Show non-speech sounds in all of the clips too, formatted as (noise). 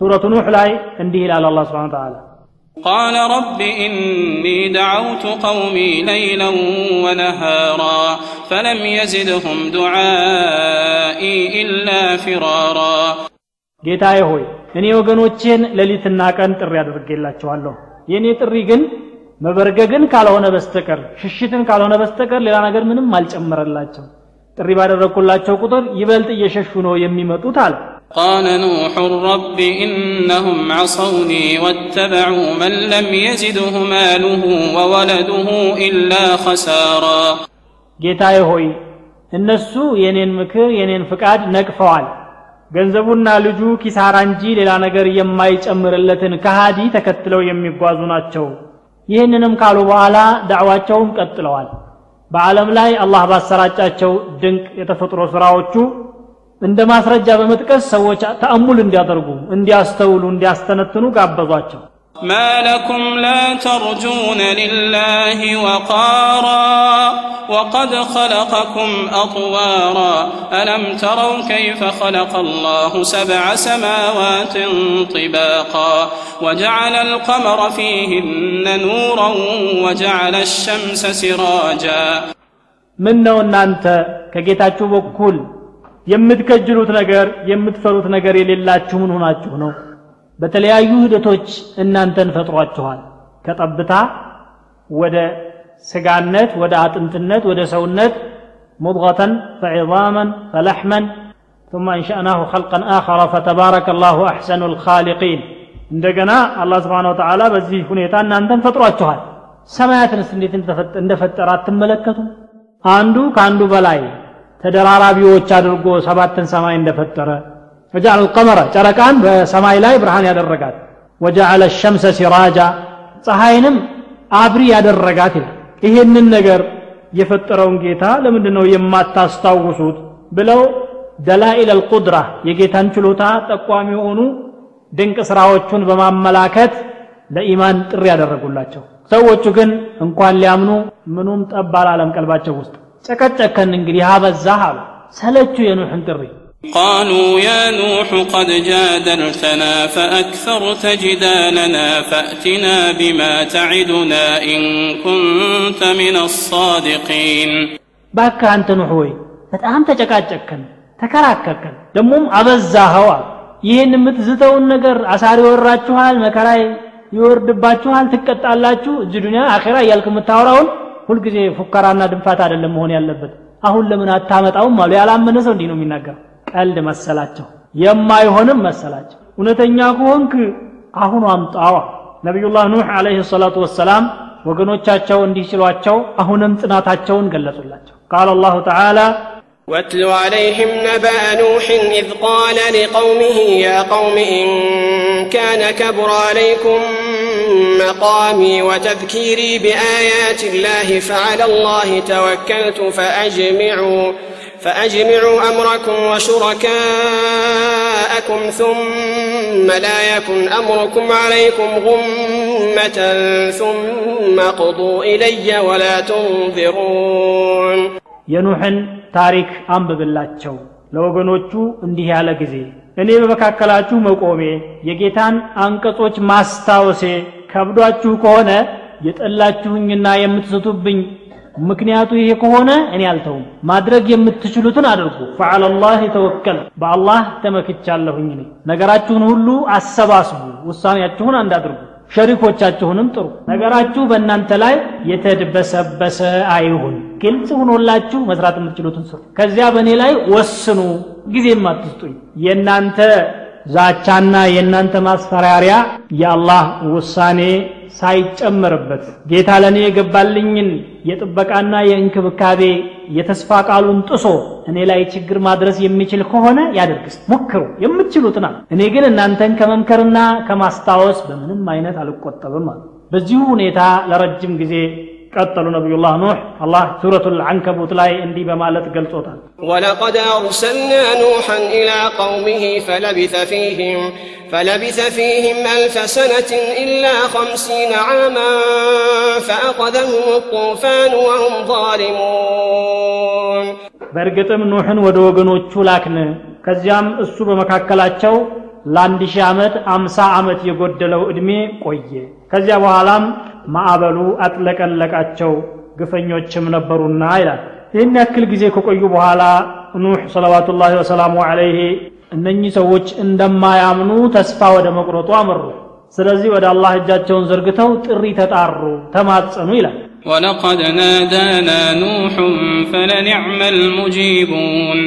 ሱረቱ ኑሕ ላይ እንዲህ ይላል አላህ ስብሓነ ወተዓላ قال رب إني دعوت قومي ليلا ونهارا فلم يزدهم دعائي إلا فرارا ጌታዬ ሆይ እኔ ወገኖቼን ሌሊትና ቀን ጥሪ አድርጌላቸዋለሁ የእኔ ጥሪ ግን መበርገግን ካልሆነ በስተቀር ሽሽትን ካልሆነ በስተቀር ሌላ ነገር ምንም አልጨመረላቸው ጥሪ ባደረግኩላቸው ቁጥር ይበልጥ እየሸሹ ነው የሚመጡት አለ قال نوح رب إنهم عصوني واتبعوا من لم يزده ماله وولده إلا خسارا ጌታዬ ሆይ እነሱ የኔን ምክር የኔን ፍቃድ ነቅፈዋል ገንዘቡና ልጁ ኪሳራ እንጂ ሌላ ነገር የማይጨምርለትን ከሃዲ ተከትለው የሚጓዙ ናቸው ይህንንም ካሉ በኋላ ዳዕዋቸውን ቀጥለዋል በዓለም ላይ አላህ ባሰራጫቸው ድንቅ የተፈጥሮ ስራዎቹ እንደ ማስረጃ በመጥቀስ ሰዎች ተአሙል እንዲያደርጉ እንዲያስተውሉ እንዲያስተነትኑ ጋበዟቸው ما لكم لا ترجون لله وقارا وقد خلقكم أطوارا ألم تروا كيف خلق الله سبع سماوات طباقا وجعل القمر فيهن نورا وجعل الشمس سراجا ምን ነው እናንተ ከጌታችሁ በኩል የምትከጅሉት ነገር የምትፈሩት ነገር የሌላችሁ ምን ሆናችሁ ነው በተለያዩ ሂደቶች እናንተን ፈጥሯችኋል ከጠብታ ወደ ስጋነት ወደ አጥንትነት ወደ ሰውነት مضغة فعظاما فلحما ثم أنشأناه خلقا آخر فتبارك الله أحسن الخالقين እንደገና አላህ ስብሓን ወተዓላ በዚህ ሁኔታ እናንተን ፈጥሯችኋል ሰማያትንስ እንዴት እንደፈጠረ አትመለከቱ አንዱ ከአንዱ በላይ ተደራራቢዎች አድርጎ ሰባትን ሰማይ እንደፈጠረ ወጀዐለ አልቀመረ ጨረቃን በሰማይ ላይ ብርሃን ያደረጋት ወጀዐለ ሸምሰ ሲራጃ ፀሐይንም አብሪ ያደረጋት ይላል። ይሄንን ነገር የፈጠረውን ጌታ ለምንድን ነው የማታስታውሱት ብለው ደላኢል አልቁድራ የጌታን ችሎታ ጠቋሚ የሆኑ ድንቅ ስራዎቹን በማመላከት ለኢማን ጥሪ ያደረጉላቸው። ሰዎቹ ግን እንኳን ሊያምኑ ምኑም ጠብ አላለም ቀልባቸው ውስጥ ጨቀጨከን እንግዲህ አበዛህ አሉ ሰለቹ የኑሕን ጥሪ قالوا يا نوح قد جادلتنا فأكثرت جدالنا فأتنا بما تعدنا إن كنت من الصادقين ባክህ አንተ ኑሕ ሆይ በጣም ተጨቃጨከን ተከራከርከን ደግሞም አበዛኸው አሉ ይህን የምትዝተውን ነገር አሳር ይወራችኋል መከራ ይወርድባችኋል ትቀጣላችሁ እዚህ ዱኒያ አኼራ እያልክ የምታወራውን ሁልጊዜ ፉከራና ድንፋት አይደለም መሆን ያለበት አሁን ለምን አታመጣውም አሉ ያላመነ ሰው እንዲህ ነው የሚናገር ቀልድ መሰላቸው የማይሆንም መሰላቸው እውነተኛ ከሆንክ አሁኑ አምጣዋ ነቢዩላህ ኑሕ አለይሂ ሰላቱ ወሰላም ወገኖቻቸው እንዲህ ሲሏቸው አሁንም ጽናታቸውን ገለጹላቸው ቃል አላሁ ተዓላ واتل عليهم نبأ نوح إذ قال لقومه يا قوم إن كان كبر عليكم مقامي وتذكيري بآيات الله فعلى الله توكلت فأجمعوا فأجمعوا أمركم وشركاءكم ثم لا يكن أمركم عليكم غمة ثم قضوا إلي ولا تنظرون የኑሕን ታሪክ አንብብላቸው ለወገኖቹ እንዲህ ያለ ጊዜ እኔ በመካከላችሁ መቆሜ የጌታን አንቀጾች ማስታወሴ ከብዷችሁ ከሆነ የጠላችሁኝና የምትስቱብኝ ምክንያቱ ይሄ ከሆነ እኔ አልተውም። ማድረግ የምትችሉትን አድርጉ። ፈዓለላህ ተወከል በአላህ ተመክቻለሁኝ እኔ። ነገራችሁን ሁሉ አሰባስቡ። ውሳኔያችሁን አንዳድርጉ ሸሪኮቻችሁንም ጥሩ። ነገራችሁ በእናንተ ላይ የተድበሰበሰ አይሁን። ግልጽ ሆኖላችሁ መስራት የምትችሉትን ስሩ። ከዚያ በእኔ ላይ ወስኑ። ጊዜም አትስጡኝ። የእናንተ ዛቻና የእናንተ ማስፈራሪያ የአላህ ውሳኔ ሳይጨመርበት ጌታ ለእኔ የገባልኝን የጥበቃና የእንክብካቤ የተስፋ ቃሉን ጥሶ እኔ ላይ ችግር ማድረስ የሚችል ከሆነ ያደርግስ ሞክሩ የምትችሉትና እኔ ግን እናንተን ከመምከርና ከማስታወስ በምንም አይነት አልቆጠብም አሉ። በዚሁ ሁኔታ ለረጅም ጊዜ ቀጠሉ ነቢዩላህ ኑሕ አላህ ሱረቱ ልዓንከቡት ላይ እንዲህ በማለት ገልጾታል ولقد أرسلنا نوحا إلى قومه فلبث فيهم فلبث فيهم ألف سنة إلا خمسين عاما فأخذهم الطوفان وهم ظالمون በእርግጥም ኑሕን ወደ ወገኖቹ ላክን ከዚያም እሱ በመካከላቸው ለአንድ ሺህ ዓመት አምሳ ዓመት የጎደለው ዕድሜ ቆየ ከዚያ በኋላም ማዕበሉ አጥለቀለቃቸው ግፈኞችም ነበሩና ይላል ይህን ያክል ጊዜ ከቆዩ በኋላ ኑሕ ሰለዋቱላሂ ወሰላሙ ዐለይህ እነኚህ ሰዎች እንደማያምኑ ተስፋ ወደ መቁረጡ አመሩ ስለዚህ ወደ አላህ እጃቸውን ዘርግተው ጥሪ ተጣሩ ተማጸኑ ይላል ولقد نادانا نوح فلنعم المجيبون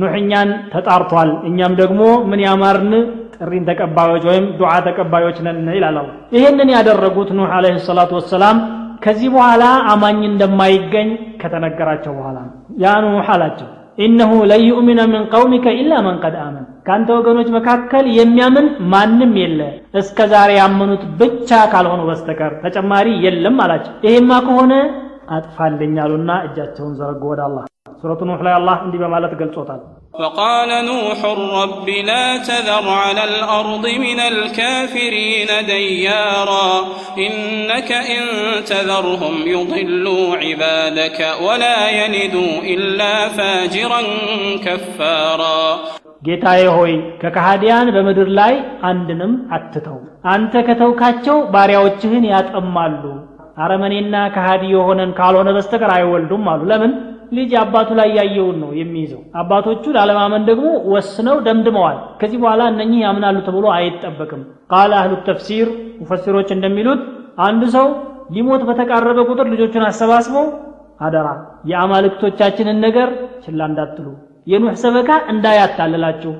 ኑሕ እኛን ተጣርቷል እኛም ደግሞ ምን ያማርን ጥሪን ተቀባዮች ወይም ዱዓ ተቀባዮች ነን ይላል ይህንን ያደረጉት ኑሕ አለይሂ ሰላቱ ወሰላም ከዚህ በኋላ አማኝ እንደማይገኝ ከተነገራቸው በኋላ ነው። ያ ኑሕ አላቸው ኢነሁ ለን ዩእሚነ ምን ቀውሚከ ኢላ መን ቀድ አመን። ከአንተ ወገኖች መካከል የሚያምን ማንም የለ እስከ ዛሬ ያመኑት ብቻ ካልሆኑ በስተቀር ተጨማሪ የለም አላቸው። ይሄማ ከሆነ አጥፋልኝ እጃቸውን ዘረጉ ወደ አላህ። ሱረቱ ኑሕ ላይ አላህ እንዲህ በማለት ገልጾታል وقال نوح رب لا تذر على الأرض من الكافرين ديارا إنك إن تذرهم يضلوا عبادك ولا يلدوا إلا فاجرا كفارا ጌታዬ ሆይ ከከሃዲያን በምድር ላይ አንድንም አትተው አንተ ከተውካቸው ባሪያዎችህን ያጠማሉ አረመኔና ከሃዲ የሆነን ካልሆነ በስተቀር አይወልዱም አሉ ለምን ልጅ አባቱ ላይ ያየውን ነው የሚይዘው። አባቶቹ ላለማመን ደግሞ ወስነው ደምድመዋል። ከዚህ በኋላ እነኚህ ያምናሉ ተብሎ አይጠበቅም። ቃለ አህሉ ተፍሲር ሙፈሲሮች እንደሚሉት አንድ ሰው ሊሞት በተቃረበ ቁጥር ልጆቹን አሰባስበው አደራ የአማልክቶቻችንን ነገር ችላ እንዳትሉ የኑሕ ሰበካ እንዳያታልላችሁ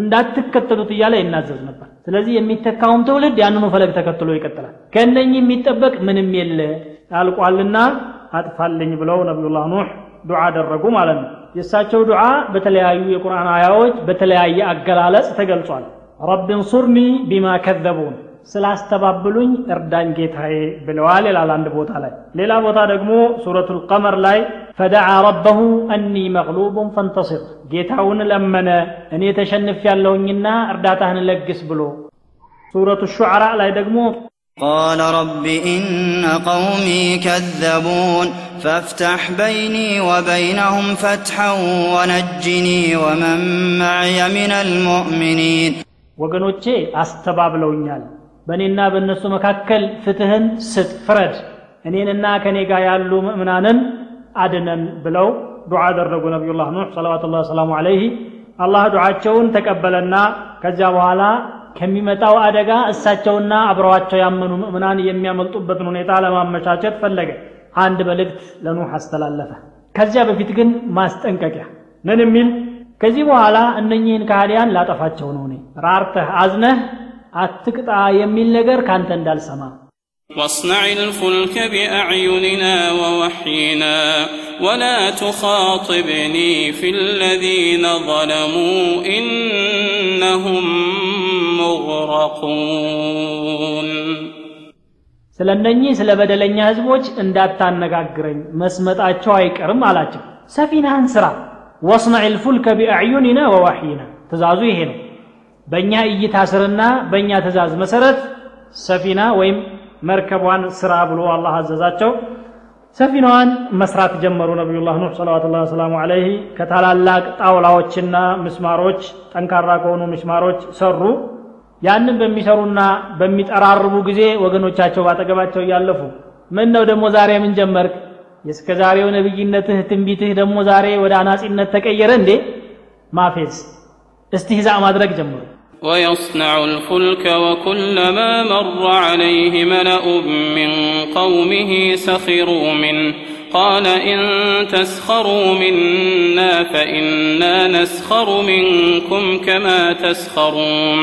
እንዳትከተሉት እያለ ይናዘዝ ነበር። ስለዚህ የሚተካውም ትውልድ ያንኑ ፈለግ ተከትሎ ይቀጥላል። ከእነኚህ የሚጠበቅ ምንም የለ። ያልቋልና አጥፋልኝ ብለው ነቢዩላህ ኑሕ ዱዓ አደረጉ ማለት ነው። የእሳቸው ዱዓ በተለያዩ የቁርአን አያዎች በተለያየ አገላለጽ ተገልጿል። ረቢ እንሱርኒ ቢማ ከዘቡን ስላስተባብሉኝ እርዳኝ ጌታዬ ብለዋል ይላል አንድ ቦታ ላይ። ሌላ ቦታ ደግሞ ሱረቱ ልቀመር ላይ ፈደዓ ረበሁ አኒ መቅሉቡን ፈንተሲር ጌታውን ለመነ እኔ ተሸንፍ ያለውኝና እርዳታህን ለግስ ብሎ። ሱረቱ ሹዓራ ላይ ደግሞ قال رب إن قومي كذبون فافتح بيني وبينهم فتحا ونجني ومن معي من المؤمنين ወገኖቼ አስተባብለውኛል በእኔና በእነሱ መካከል ፍትህን ስጥ ፍረድ እኔንና ከኔ ጋር ያሉ ምእምናንን አድነን ብለው ዱዓ አደረጉ ነቢዩላህ ኑሕ ሰለዋቱላህ ወሰላሙ አለይህ አላህ ዱዓቸውን ተቀበለና ከዚያ በኋላ ከሚመጣው አደጋ እሳቸውና አብረዋቸው ያመኑ ምእምናን የሚያመልጡበትን ሁኔታ ለማመቻቸት ፈለገ አንድ መልእክት ለኑሕ አስተላለፈ ከዚያ በፊት ግን ማስጠንቀቂያ ምን የሚል ከዚህ በኋላ እነኚህን ከሃዲያን ላጠፋቸው ነው እኔ ራርተህ አዝነህ አትቅጣ የሚል ነገር ካንተ እንዳልሰማ واصنع الفلك بأعيننا ووحينا ولا تخاطبني في الذين ظلموا إنهم مغرقون ስለ እነኚህ ስለ በደለኛ ህዝቦች እንዳታነጋግረኝ መስመጣቸው አይቀርም አላቸው ሰፊናህን ስራ ወስነዕ ልፉልከ ቢአዕዩኒና ወዋሕይና ትእዛዙ ይሄ ነው በእኛ እይታ ስርና በእኛ ትእዛዝ መሰረት ሰፊና ወይም መርከቧን ስራ ብሎ አላህ አዘዛቸው ሰፊናዋን መስራት ጀመሩ ነቢዩላህ ኑሕ ሰለዋቱላህ ወሰላሙ አለይህ ከታላላቅ ጣውላዎችና ምስማሮች ጠንካራ ከሆኑ ምስማሮች ሰሩ ያንን በሚሰሩና በሚጠራርቡ ጊዜ ወገኖቻቸው ባጠገባቸው እያለፉ ምን ነው ደግሞ ዛሬ ምን ጀመርክ የእስከ ዛሬው ነብይነትህ ትንቢትህ ደግሞ ዛሬ ወደ አናጺነት ተቀየረ እንዴ ማፌዝ استهزاء ማድረግ ጀመሩ ويصنع الفلك وكلما مر عليه ملأ من قومه سخروا منه قال إن تسخروا منا فإنا نسخر منكم كما تسخرون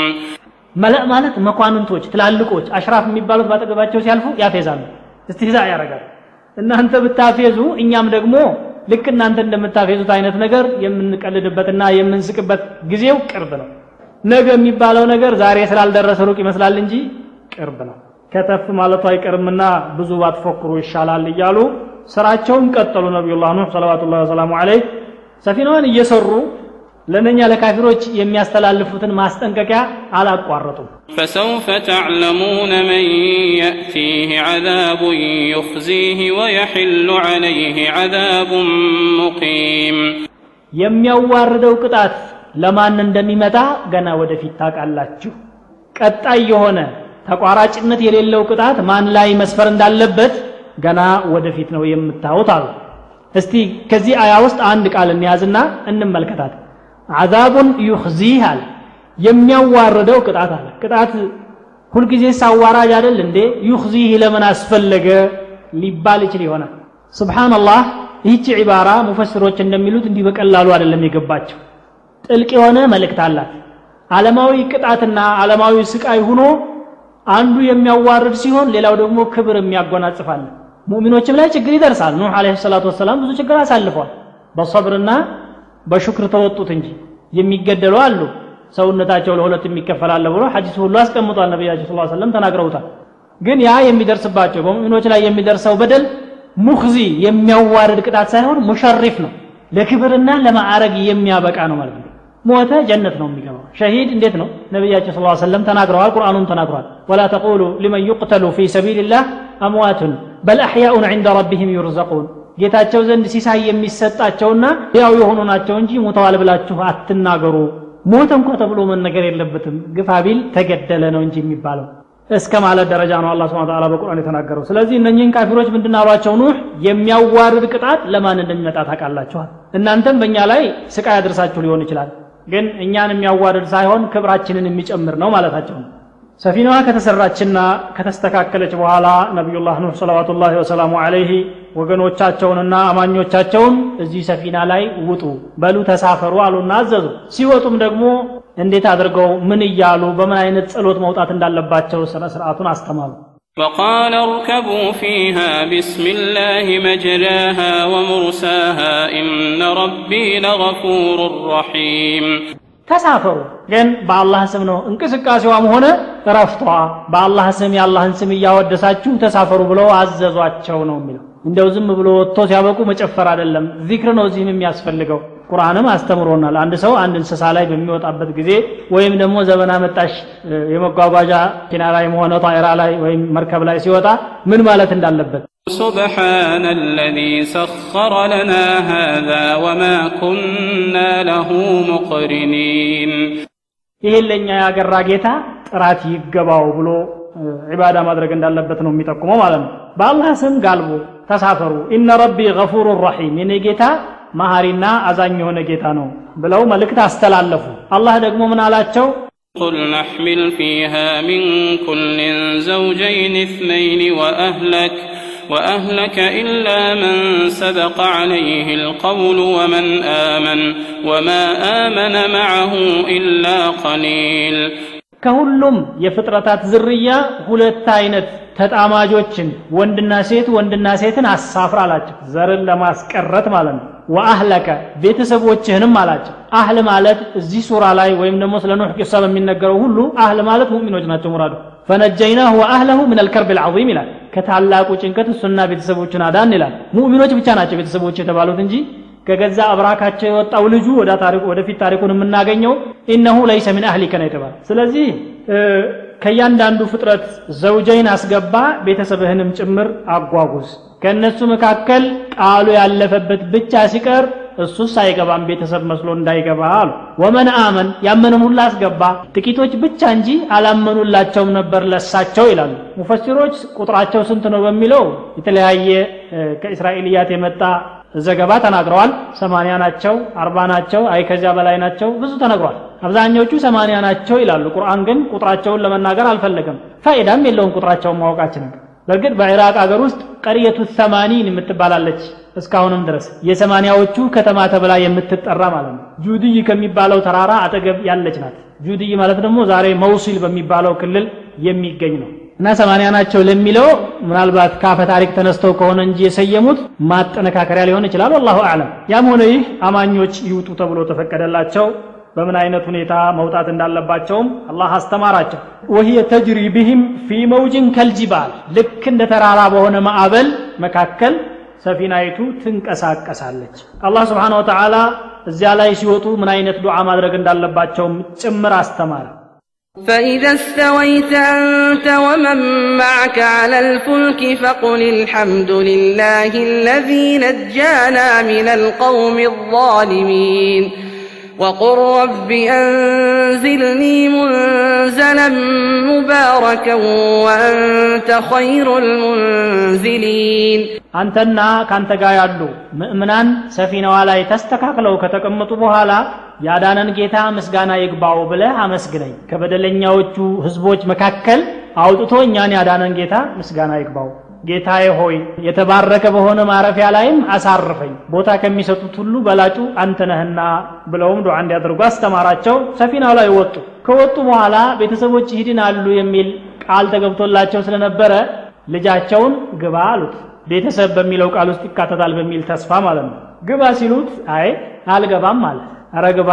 መለእ ማለት መኳንንቶች ትላልቆች አሽራፍ የሚባሉት ባጠገባቸው ሲያልፉ ያፌዛሉ። እስትህዛ ያደርጋሉ እናንተ ብታፌዙ እኛም ደግሞ ልክ እናንተ እንደምታፌዙት አይነት ነገር የምንቀልድበትና የምንስቅበት ጊዜው ቅርብ ነው። ነገ የሚባለው ነገር ዛሬ ስላልደረሰ ሩቅ ይመስላል እንጂ ቅርብ ነው። ከተፍ ማለቱ አይቀርምና ብዙ ባትፎክሩ ይሻላል እያሉ ስራቸውን ቀጠሉ። ነቢዩላህ ኑህ ሰለዋቱላህ ወሰላሙ አለይህ ሰፊናዋን እየሰሩ ለነኛ ለካፊሮች የሚያስተላልፉትን ማስጠንቀቂያ አላቋረጡም። ፈሰውፈ ተዕለሙነ መን የእቲህ ዐዛቡን ዩኽዚህ ወየሕሉ ዐለይህ ዐዛቡን ሙቂም። የሚያዋርደው ቅጣት ለማን እንደሚመጣ ገና ወደፊት ታውቃላችሁ። ቀጣይ የሆነ ተቋራጭነት የሌለው ቅጣት ማን ላይ መስፈር እንዳለበት ገና ወደፊት ነው የምታዩት አሉ። እስቲ ከዚህ አያ ውስጥ አንድ ቃል እንያዝና እንመልከታት። አዛቡን ዩኽዚህ አለ የሚያዋርደው ቅጣት አለ። ቅጣት ሁልጊዜ ሳዋራጅ አይደል እንዴ? ዩኽዚህ ለምን አስፈለገ ሊባል ይችል ይሆናል። ስብሓንላህ ይህች ዒባራ ሙፈስሮች እንደሚሉት እንዲህ በቀላሉ አይደለም የገባቸው። ጥልቅ የሆነ መልእክት አላት። ዓለማዊ ቅጣትና ዓለማዊ ስቃይ ሁኖ አንዱ የሚያዋርድ ሲሆን ሌላው ደግሞ ክብር የሚያጎናጽፋል ሙእሚኖችም ላይ ችግር ይደርሳል። ኑህ አለይሂ ሰላቱ ወሰላም ብዙ ችግር አሳልፏል። በሰብርና በሹክር ተወጡት እንጂ የሚገደሉ አሉ። ሰውነታቸው ለሁለት የሚከፈላለ ብሎ ሐዲስ ሁሉ አስቀምጧል። ነቢያችን ስ ሰለም ተናግረውታል። ግን ያ የሚደርስባቸው በሙእሚኖች ላይ የሚደርሰው በደል ሙኽዚ የሚያዋርድ ቅጣት ሳይሆን ሙሸሪፍ ነው። ለክብርና ለማዕረግ የሚያበቃ ነው ማለት ነው። ሞተ ጀነት ነው የሚገባው። ሸሂድ እንዴት ነው? ነቢያችን ስ ሰለም ተናግረዋል ቁርአኑም ተናግሯል። ወላ ተቁሉ ሊመን ዩቅተሉ ፊ ሰቢልላህ አምዋቱን በል አሕያኡን ዕንደ ረቢህም ዩርዘቁን ጌታቸው ዘንድ ሲሳይ የሚሰጣቸውና ያው የሆኑ ናቸው እንጂ ሞተዋል ብላችሁ አትናገሩ። ሞተ እንኳ ተብሎ መነገር የለበትም። ግፋ ቢል ተገደለ ነው እንጂ የሚባለው። እስከ ማለት ደረጃ ነው አላህ Subhanahu Ta'ala በቁርአን የተናገረው። ስለዚህ እነኚህን ካፊሮች ምንድን አሏቸው? ኑህ የሚያዋርድ ቅጣት ለማን እንደሚመጣ ታውቃላችኋል እናንተም በእኛ ላይ ስቃይ አድርሳችሁ ሊሆን ይችላል። ግን እኛን የሚያዋርድ ሳይሆን ክብራችንን የሚጨምር ነው ማለታቸው ነው ሰፊናዋ ከተሰራችና ከተስተካከለች በኋላ ነቢዩላህ ኑህ ሰለዋቱላሂ ወሰላሙ አለይህ ወገኖቻቸውንና አማኞቻቸውን እዚህ ሰፊና ላይ ውጡ በሉ ተሳፈሩ አሉና አዘዙ ሲወጡም ደግሞ እንዴት አድርገው ምን እያሉ በምን አይነት ጸሎት መውጣት እንዳለባቸው ስነ ስርዓቱን አስተማሩ وقال اركبوا فيها بسم الله مجراها ومرساها إن ربي لغفور رحيم ተሳፈሩ። ግን በአላህ ስም ነው እንቅስቃሴዋም ሆነ እረፍቷ በአላህ ስም የአላህን ስም እያወደሳችሁ ተሳፈሩ ብለው አዘዟቸው ነው የሚለው። እንደው ዝም ብሎ ወጥቶ ሲያበቁ መጨፈር አይደለም። ዚክር ነው እዚህም የሚያስፈልገው። ቁርአንም አስተምሮናል። አንድ ሰው አንድ እንስሳ ላይ በሚወጣበት ጊዜ ወይም ደግሞ ዘመን አመጣሽ የመጓጓዣ መኪና ላይ ሆነ ጣይራ ላይ ወይም መርከብ ላይ ሲወጣ ምን ማለት እንዳለበት سبحان الذي سخر لنا هذا وما كنا له مقرنين ይህን ለእኛ ያገራ ጌታ ጥራት ይገባው ብሎ ዒባዳ ማድረግ እንዳለበት ነው የሚጠቁመው ማለት ነው በአላህ ስም ጋልቦ ተሳፈሩ ኢነ ረቢ ገፉሩ ረሒም የኔ ጌታ መሐሪና አዛኝ የሆነ ጌታ ነው ብለው መልእክት አስተላለፉ አላህ ደግሞ ምን አላቸው قل نحمل فيها من كل زوجين اثنين وأهلك وأهلك إلا من سبق عليه القول ومن آمن وما آمن معه إلا قليل ከሁሉም የፍጥረታት ዝርያ ሁለት አይነት ተጣማጆችን ወንድና ሴት ወንድና ሴትን አሳፍር አላቸው ዘርን ለማስቀረት ማለት ነው ወአህለከ ቤተሰቦችህንም አላቸው። አህል ማለት እዚህ ሱራ ላይ ወይም ደግሞ ስለ ኑህ ቂሳ በሚነገረው ሁሉ አህል ማለት ሙእሚኖች ናቸው ሙራዱ። ፈነጀይናሁ ወአህለሁ ምን አልከርብ ልዓظም ይላል። ከታላቁ ጭንቀት እሱና ቤተሰቦችን አዳን ይላል። ሙእሚኖች ብቻ ናቸው ቤተሰቦች የተባሉት እንጂ ከገዛ አብራካቸው የወጣው ልጁ ወደፊት ታሪኩን የምናገኘው ኢነሁ ለይሰ ምን አህሊከ ነው የተባለ ስለዚህ ከእያንዳንዱ ፍጥረት ዘውጀይን አስገባ ቤተሰብህንም ጭምር አጓጉዝ። ከእነሱ መካከል ቃሉ ያለፈበት ብቻ ሲቀር እሱስ አይገባም ቤተሰብ መስሎ እንዳይገባ አሉ። ወመን አመን ያመንን ሁላ አስገባ። ጥቂቶች ብቻ እንጂ አላመኑላቸውም ነበር ለሳቸው ይላሉ። ሙፈሲሮች ቁጥራቸው ስንት ነው በሚለው የተለያየ ከእስራኤልያት የመጣ ዘገባ ተናግረዋል። ሰማንያ ናቸው አርባ ናቸው አይ ከዚያ በላይ ናቸው ብዙ ተነግሯል። አብዛኞቹ ሰማንያ ናቸው ይላሉ። ቁርአን ግን ቁጥራቸውን ለመናገር አልፈለገም። ፋይዳም የለውም ቁጥራቸውን ማወቃችንን በእርግጥ በኢራቅ አገር ውስጥ ቀርየቱ ሰማኒን የምትባላለች እስካሁንም ድረስ የሰማንያዎቹ ከተማ ተብላ የምትጠራ ማለት ነው። ጁድይ ከሚባለው ተራራ አጠገብ ያለች ናት። ጁድይ ማለት ደግሞ ዛሬ መውሲል በሚባለው ክልል የሚገኝ ነው እና ሰማንያ ናቸው ለሚለው ምናልባት ካፈ ታሪክ ተነስተው ከሆነ እንጂ የሰየሙት ማጠነካከሪያ ሊሆን ይችላል። አላሁ አዕለም። ያም ሆነ ይህ አማኞች ይውጡ ተብሎ ተፈቀደላቸው። በምን አይነት ሁኔታ መውጣት እንዳለባቸውም አላህ አስተማራቸው። ወህየ ተጅሪ ቢህም ፊ መውጅን ከልጅባል። ልክ እንደ ተራራ በሆነ ማዕበል መካከል ሰፊናይቱ ትንቀሳቀሳለች። አላህ ስብሓን ወተዓላ እዚያ ላይ ሲወጡ ምን አይነት ዱዓ ማድረግ እንዳለባቸውም ጭምር አስተማረ فإذا استويت أنت ومن معك على الفلك فقل الحمد لله الذي نجانا من القوم الظالمين. وقل رب أنزلني منزلا مباركا وأنت خير المنزلين. أنتنا كانت قايا مؤمنا سفينة ولا يتستكاك لو كتك أمت لا ያዳነን ጌታ ምስጋና ይግባው ብለህ አመስግነኝ። ከበደለኛዎቹ ህዝቦች መካከል አውጥቶ እኛን ያዳነን ጌታ ምስጋና ይግባው። ጌታዬ ሆይ የተባረከ በሆነ ማረፊያ ላይም አሳርፈኝ። ቦታ ከሚሰጡት ሁሉ በላጩ አንተ ነህና ብለውም ዱዓ እንዲያደርጉ አስተማራቸው። ሰፊናው ላይ ወጡ። ከወጡ በኋላ ቤተሰቦች ይድናሉ የሚል ቃል ተገብቶላቸው ስለነበረ ልጃቸውን ግባ አሉት። ቤተሰብ በሚለው ቃል ውስጥ ይካተታል በሚል ተስፋ ማለት ነው። ግባ ሲሉት አይ አልገባም ማለት አረ ግባ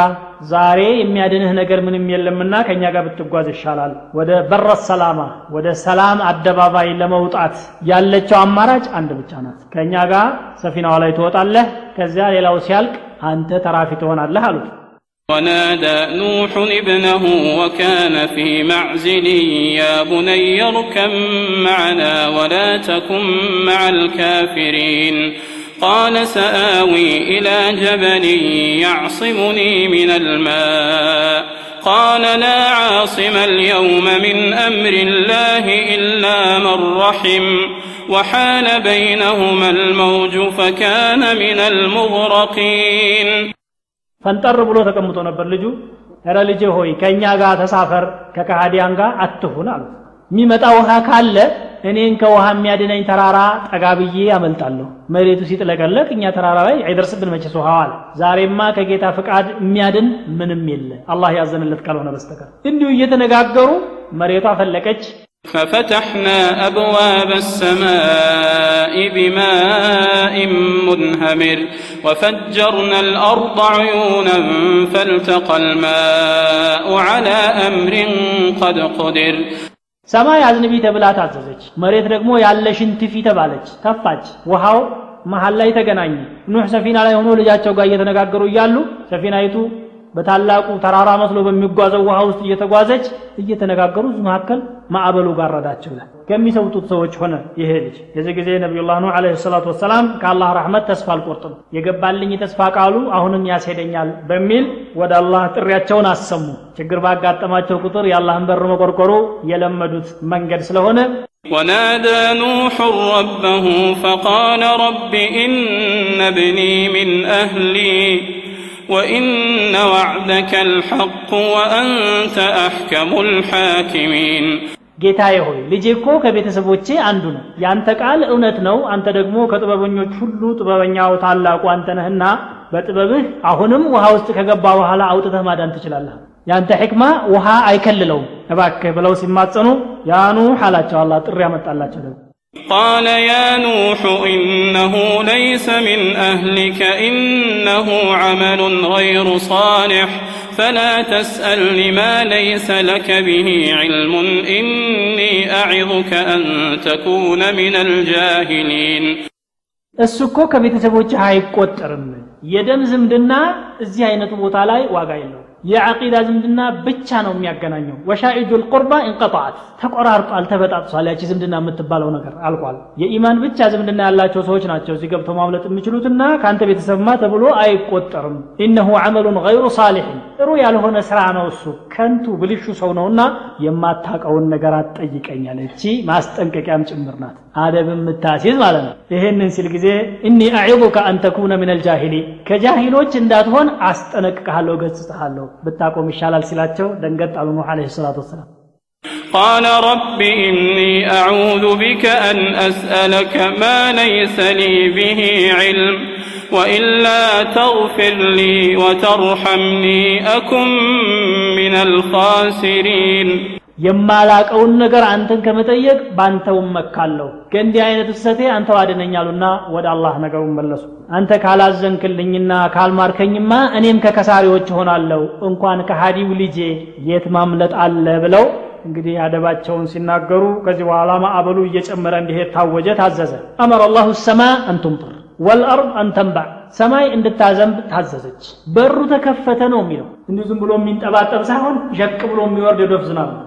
ዛሬ የሚያድንህ ነገር ምንም የለምና ከኛ ጋር ብትጓዝ ይሻላል ወደ በረ ሰላማ ወደ ሰላም አደባባይ ለመውጣት ያለችው አማራጭ አንድ ብቻ ናት ከኛ ጋር ሰፊናዋ ላይ ትወጣለህ ከዚያ ሌላው ሲያልቅ አንተ ተራፊ ትሆናለህ አሉት ونادى نوح ابنه وكان في معزل يا بني اركب معنا ولا تكن مع الكافرين قال سآوي إلى جبل يعصمني من الماء قال لا عاصم اليوم من أمر الله إلا من رحم وحال بينهما الموج فكان من المغرقين ፈንጠር ብሎ ተቀምጦ ነበር ልጁ እረ ልጄ ሆይ ከእኛ ጋር ተሳፈር ከከሃዲያን ጋር አትሁን አሉት የሚመጣ ውሃ ካለ እኔን ከውሃ የሚያድነኝ ተራራ ጠጋ ብዬ ያመልጣለሁ መሬቱ ሲጥለቀለቅ እኛ ተራራ ላይ አይደርስብን መቼስ ውሃዋል ዛሬማ ከጌታ ፍቃድ የሚያድን ምንም የለ አላህ ያዘንለት ካልሆነ በስተቀር እንዲሁ እየተነጋገሩ መሬቷ ፈለቀች ففتحنا أبواب السماء بماء منهمر وفجرنا الأرض عيونا فالتقى الماء على أمر قد قدر ሰማይ አዝንቢ ተብላ ታዘዘች መሬት ደግሞ ያለሽን ትፊ ተባለች ተፋች ውሃው መሀል ላይ ተገናኘ። ኑህ ሰፊና ላይ ሆኖ ልጃቸው ጋር እየተነጋገሩ እያሉ ሰፊናይቱ በታላቁ ተራራ መስሎ በሚጓዘው ውሃ ውስጥ እየተጓዘች እየተነጋገሩ መካከል ማዕበሉ ጋረዳቸው ይላል ከሚሰውጡት ሰዎች ሆነ ይሄ ልጅ የዚህ ጊዜ ነቢዩላህ ኑህ አለይሂ ሰላቱ ወሰላም ከአላህ ረሕመት ተስፋ አልቆርጥም የገባልኝ ተስፋ ቃሉ አሁንም ያስሄደኛል በሚል ወደ አላህ ጥሪያቸውን አሰሙ ችግር ባጋጠማቸው ቁጥር የአላህን በር መቆርቆሩ የለመዱት መንገድ ስለሆነ ونادى نوح ربه فقال رب إن ابني من أهلي وإن وعدك الحق وأنت أحكم الحاكمين ጌታዬ ሆይ ልጄ እኮ ከቤተሰቦቼ አንዱ ነው ያንተ ቃል እውነት ነው አንተ ደግሞ ከጥበበኞች ሁሉ ጥበበኛው ታላቁ አንተ ነህና በጥበብህ አሁንም ውሃ ውስጥ ከገባ በኋላ አውጥተህ ማዳን ትችላለህ ያንተ ሕክማ ውሃ አይከልለውም እባክህ ብለው ሲማጸኑ ያ ኑህ አላቸው አላህ ጥሪ ያመጣላቸው ደግሞ قال يا نوح إنه ليس من أهلك إنه عمل غير صالح فلا تسألني ما ليس لك به علم إني أعظك أن تكون من الجاهلين እሱ እኮ ከቤተሰቦች አይቆጠርም የደም ዝምድና እዚህ አይነቱ ቦታ ላይ ዋጋ የለው የዓቂዳ ዝምድና ብቻ ነው የሚያገናኘው። ወሻኢዱ ልቁርባ እንቀጣት ተቆራርጧል ተበጣጥሷል። ያቺ ዝምድና የምትባለው ነገር አልቋል። የኢማን ብቻ ዝምድና ያላቸው ሰዎች ናቸው እዚህ ገብተው ማምለጥ የሚችሉትና ከአንተ ቤተሰብማ ተብሎ አይቆጠርም። ኢነሁ አመሉን ገይሩ ሳሊሕን ጥሩ ያልሆነ ስራ ነው እሱ። ከንቱ ብልሹ ሰው ነውና የማታቀውን ነገር አትጠይቀኛል። እቺ ማስጠንቀቂያም ጭምር ናት። አደብ የምታስይዝ ማለት ነው። ይሄንን ሲል ጊዜ እኒ አዒዙከ አን ተኩነ ምን አልጃሂሊን ከጃሂሎች እንዳትሆን አስጠነቅቅሃለሁ ገጽጽሃለሁ ብታቆም ይሻላል ሲላቸው ደንገጥ አሉ ኑሕ አለይሂ ሰላቱ ወሰላም قال رب إني أعوذ بك أن أسألك ما ليس لي به علم وإلا تغفر لي وترحمني أكن من الخاسرين የማላቀውን ነገር አንተን ከመጠየቅ ባንተው መካለሁ። ከእንዲህ አይነት እሰቴ አንተው አድነኛሉና ወደ አላህ ነገሩን መለሱ። አንተ ካላዘንክልኝና ካልማርከኝማ እኔም ከከሳሪዎች ሆናለሁ እንኳን ከሃዲው ልጄ የት ማምለጥ አለ ብለው እንግዲህ አደባቸውን ሲናገሩ ከዚህ በኋላ ማዕበሉ እየጨመረ እንዲሄድ ታወጀ ታዘዘ። አመረ አላሁ ሰማ አንቱምጥር ወልአርድ አንተንባዕ ሰማይ እንድታዘንብ ታዘዘች። በሩ ተከፈተ ነው የሚለው። እንዲሁ ዝም ብሎ የሚንጠባጠብ ሳይሆን ሸቅ ብሎ የሚወርድ የዶፍ ዝናብ ነው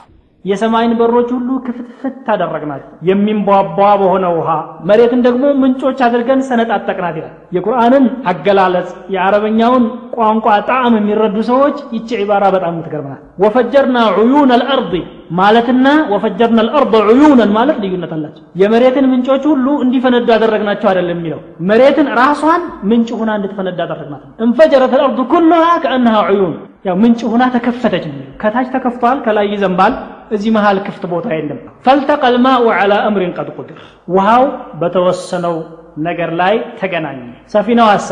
የሰማይን በሮች ሁሉ ክፍትፍት አደረግናቸው የሚንቧቧ በሆነ ውሃ መሬትን ደግሞ ምንጮች አድርገን ሰነጣጠቅናት ይላል። የቁርአንን አገላለጽ የአረበኛውን ቋንቋ ጣዕም የሚረዱ ሰዎች ይቺ ዒባራ በጣም ትገርመናል ወፈጀርና ዑዩን አልአርድ ማለትና ወፈጀርና አልአርድ ዑዩነን ማለት ልዩነት አላቸው። የመሬትን ምንጮች ሁሉ እንዲፈነዱ ያደረግናቸው አይደለም የሚለው። መሬትን ራሷን ምንጭ ሁና እንድትፈነዳ አደረግናት እንፈጀረት አልአርድ ኩሉሃ ከአነሃ ዑዩን። ያው ምንጭ ሁና ተከፈተች ከታች ተከፍቷል ከላይ ይዘንባል እዚህ መሃል ክፍት ቦታ የለም ፈልተቀ ልማኡ ዐላ አምሪን ቀድ ቁድር ውሃው በተወሰነው ነገር ላይ ተገናኘ ሰፊናው ሀሳ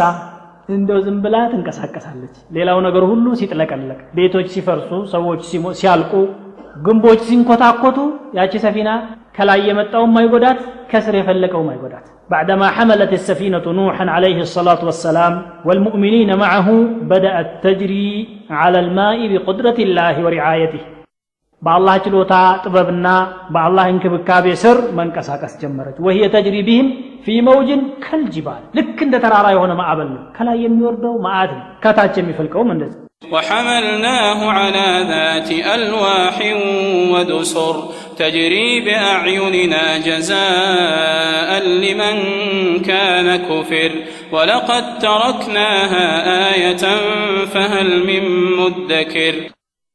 እንደው ዝም ብላ ትንቀሳቀሳለች ሌላው ነገር ሁሉ ሲጥለቀለቅ ቤቶች ሲፈርሱ ሰዎች ሲያልቁ ግንቦች ሲንኮታኮቱ ያቺ ሰፊና ከላይ የመጣውን ማይጎዳት ከስር የፈለቀው ማይጎዳት بعدما حملت السفينة نوحا عليه الصلاة والسلام والمؤمنين معه بدأت تجري على الماء بقدرة الله ورعايته በአላህ ችሎታ ጥበብና በአላህ እንክብካቤ ስር መንቀሳቀስ ጀመረች ወህየ ተጅሪ ቢህም ፊ መውጅን ከልጅባል ልክ እንደ ተራራ የሆነ ማዕበል ነው ከላይ የሚወርደው ማዕት ነው ከታች የሚፈልቀውም እንደዚህ وحملناه على ذات ألواح ودسر تجري بأعيننا جزاء لمن كان كفر ولقد تركناها آية فهل من مدكر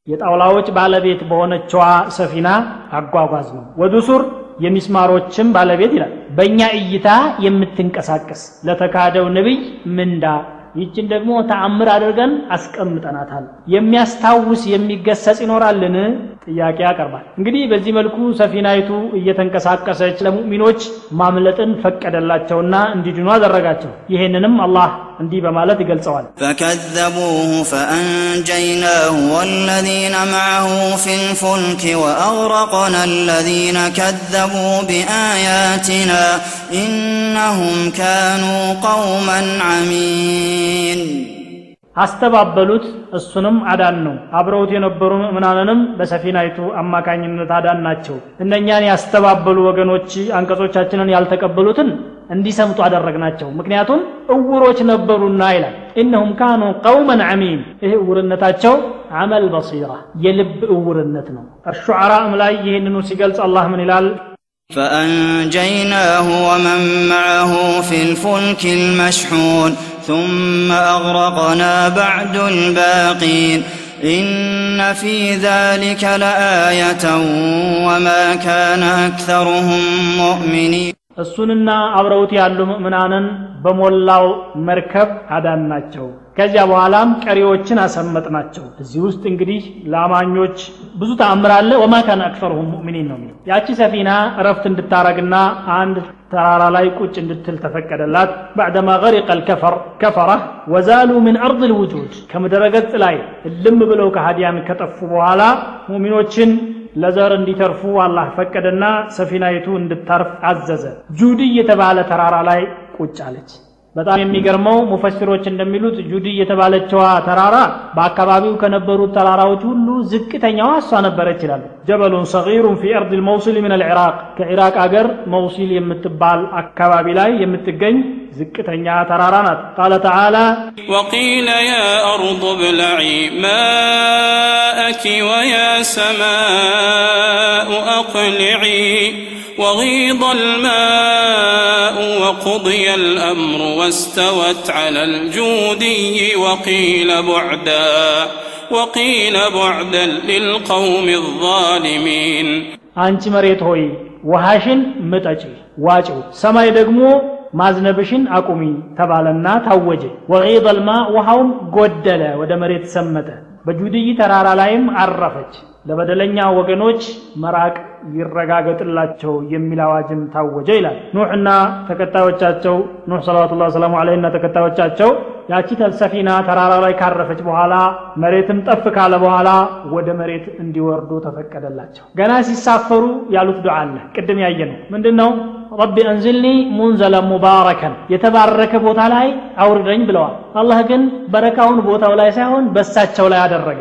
የጣውላዎች ባለቤት በሆነችዋ ሰፊና አጓጓዝ ነው። ወዱሱር የሚስማሮችም ባለቤት ይላል። በእኛ እይታ የምትንቀሳቀስ ለተካደው ነቢይ ምንዳ ይችን ደግሞ ተአምር አድርገን አስቀምጠናታል። የሚያስታውስ የሚገሰጽ ይኖራልን? ጥያቄ ያቀርባል። እንግዲህ በዚህ መልኩ ሰፊናይቱ እየተንቀሳቀሰች ለሙእሚኖች ማምለጥን ፈቀደላቸውና እንዲድኑ አደረጋቸው። ይሄንንም አላህ እንዲህ በማለት ይገልጸዋል። ፈከዘቡሁ ፈአንጀይናሁ ወለዚነ ማዕሁ ፊል ፉልክ ወአግረቅና ለዚነ ከዘቡ ቢአያትና ኢነሁም ካኑ ቀውመን ዓሚን። አስተባበሉት፣ እሱንም አዳን ነው። አብረውት የነበሩ ምዕመናንንም በሰፊናይቱ አማካኝነት አዳን ናቸው። እነኛን ያስተባበሉ ወገኖች አንቀጾቻችንን ያልተቀበሉትን እንዲሰምጡ አደረግናቸው ምክንያቱም እውሮች ነበሩና ይላል እነሁም ካኑ ቀውመን አሚን ይህ እውርነታቸው አመል በሲራ የልብ እውርነት ነው አሹዓራም ላይ ይህንኑ ሲገልጽ አላህ ምን ይላል فأنجيناه ومن معه في الفلك المشحون ثم أغرقنا بعد الباقين إن في ذلك لآية وما كان أكثرهم مؤمنين እሱንና አብረውት ያሉ ምእምናንን በሞላው መርከብ አዳናቸው። ከዚያ በኋላም ቀሪዎችን አሰመጥናቸው። እዚህ ውስጥ እንግዲህ ለአማኞች ብዙ ተአምር አለ። وما كان أكثرهم مؤمنين ነው የሚለው። ያቺ ሰፊና እረፍት እንድታረግና አንድ ተራራ ላይ ቁጭ እንድትል ተፈቀደላት። بعدما غرق الكفر الكفرة وزالوا من أرض الوجود። ከምድረ ላይ እልም ብለው ከሃዲያን ከጠፉ በኋላ ሙእሚኖችን ለዘር እንዲተርፉ አላህ ፈቀደና ሰፊናይቱ እንድታርፍ አዘዘ። ጁዲ የተባለ ተራራ ላይ ቁጭ አለች በጣም የሚገርመው ሙፈሲሮች እንደሚሉት ጁዲ የተባለችዋ ተራራ በአካባቢው ከነበሩት ተራራዎች ሁሉ ዝቅተኛዋ እሷ ነበረች ይላል። ጀበሉን ሰጊሩን ፊ አርድ ልመውሲል ምን አልዕራቅ ከኢራቅ አገር መውሲል የምትባል አካባቢ ላይ የምትገኝ ዝቅተኛ ተራራ ናት። ቃለ ተዓላ ወቂለ ያ አርዱ ብላዒ ማአኪ ወያ ሰማኡ አቅሊዒ وغيض الماء وقضي الأمر واستوت على الجودي وقيل بعدا وقيل بعدا للقوم الظالمين. አንቺ መሬት ሆይ ውሃሽን ምጠጪ ዋጭው ሰማይ ደግሞ ማዝነብሽን አቁሚ ተባለና ታወጀ። ወዒድ አልማ ውሃውም ጎደለ ወደ መሬት ሰመጠ። በጁድይ ተራራ ላይም አረፈች። ለበደለኛ ወገኖች መራቅ ይረጋገጥላቸው የሚል አዋጅም ታወጀ ይላል። ኑሕና ተከታዮቻቸው ኑሕ ሰለዋቱላ ሰላሙ አለይና ተከታዮቻቸው ያቺ ሰፊና ተራራ ላይ ካረፈች በኋላ መሬትም ጠፍ ካለ በኋላ ወደ መሬት እንዲወርዱ ተፈቀደላቸው። ገና ሲሳፈሩ ያሉት ዱዓ አለ። ቅድም ያየ ነው ምንድን ነው ረቢ አንዝልኒ ሙንዘለ ሙባረከን የተባረከ ቦታ ላይ አውርደኝ ብለዋል። አላህ ግን በረካውን ቦታው ላይ ሳይሆን በሳቸው ላይ አደረገ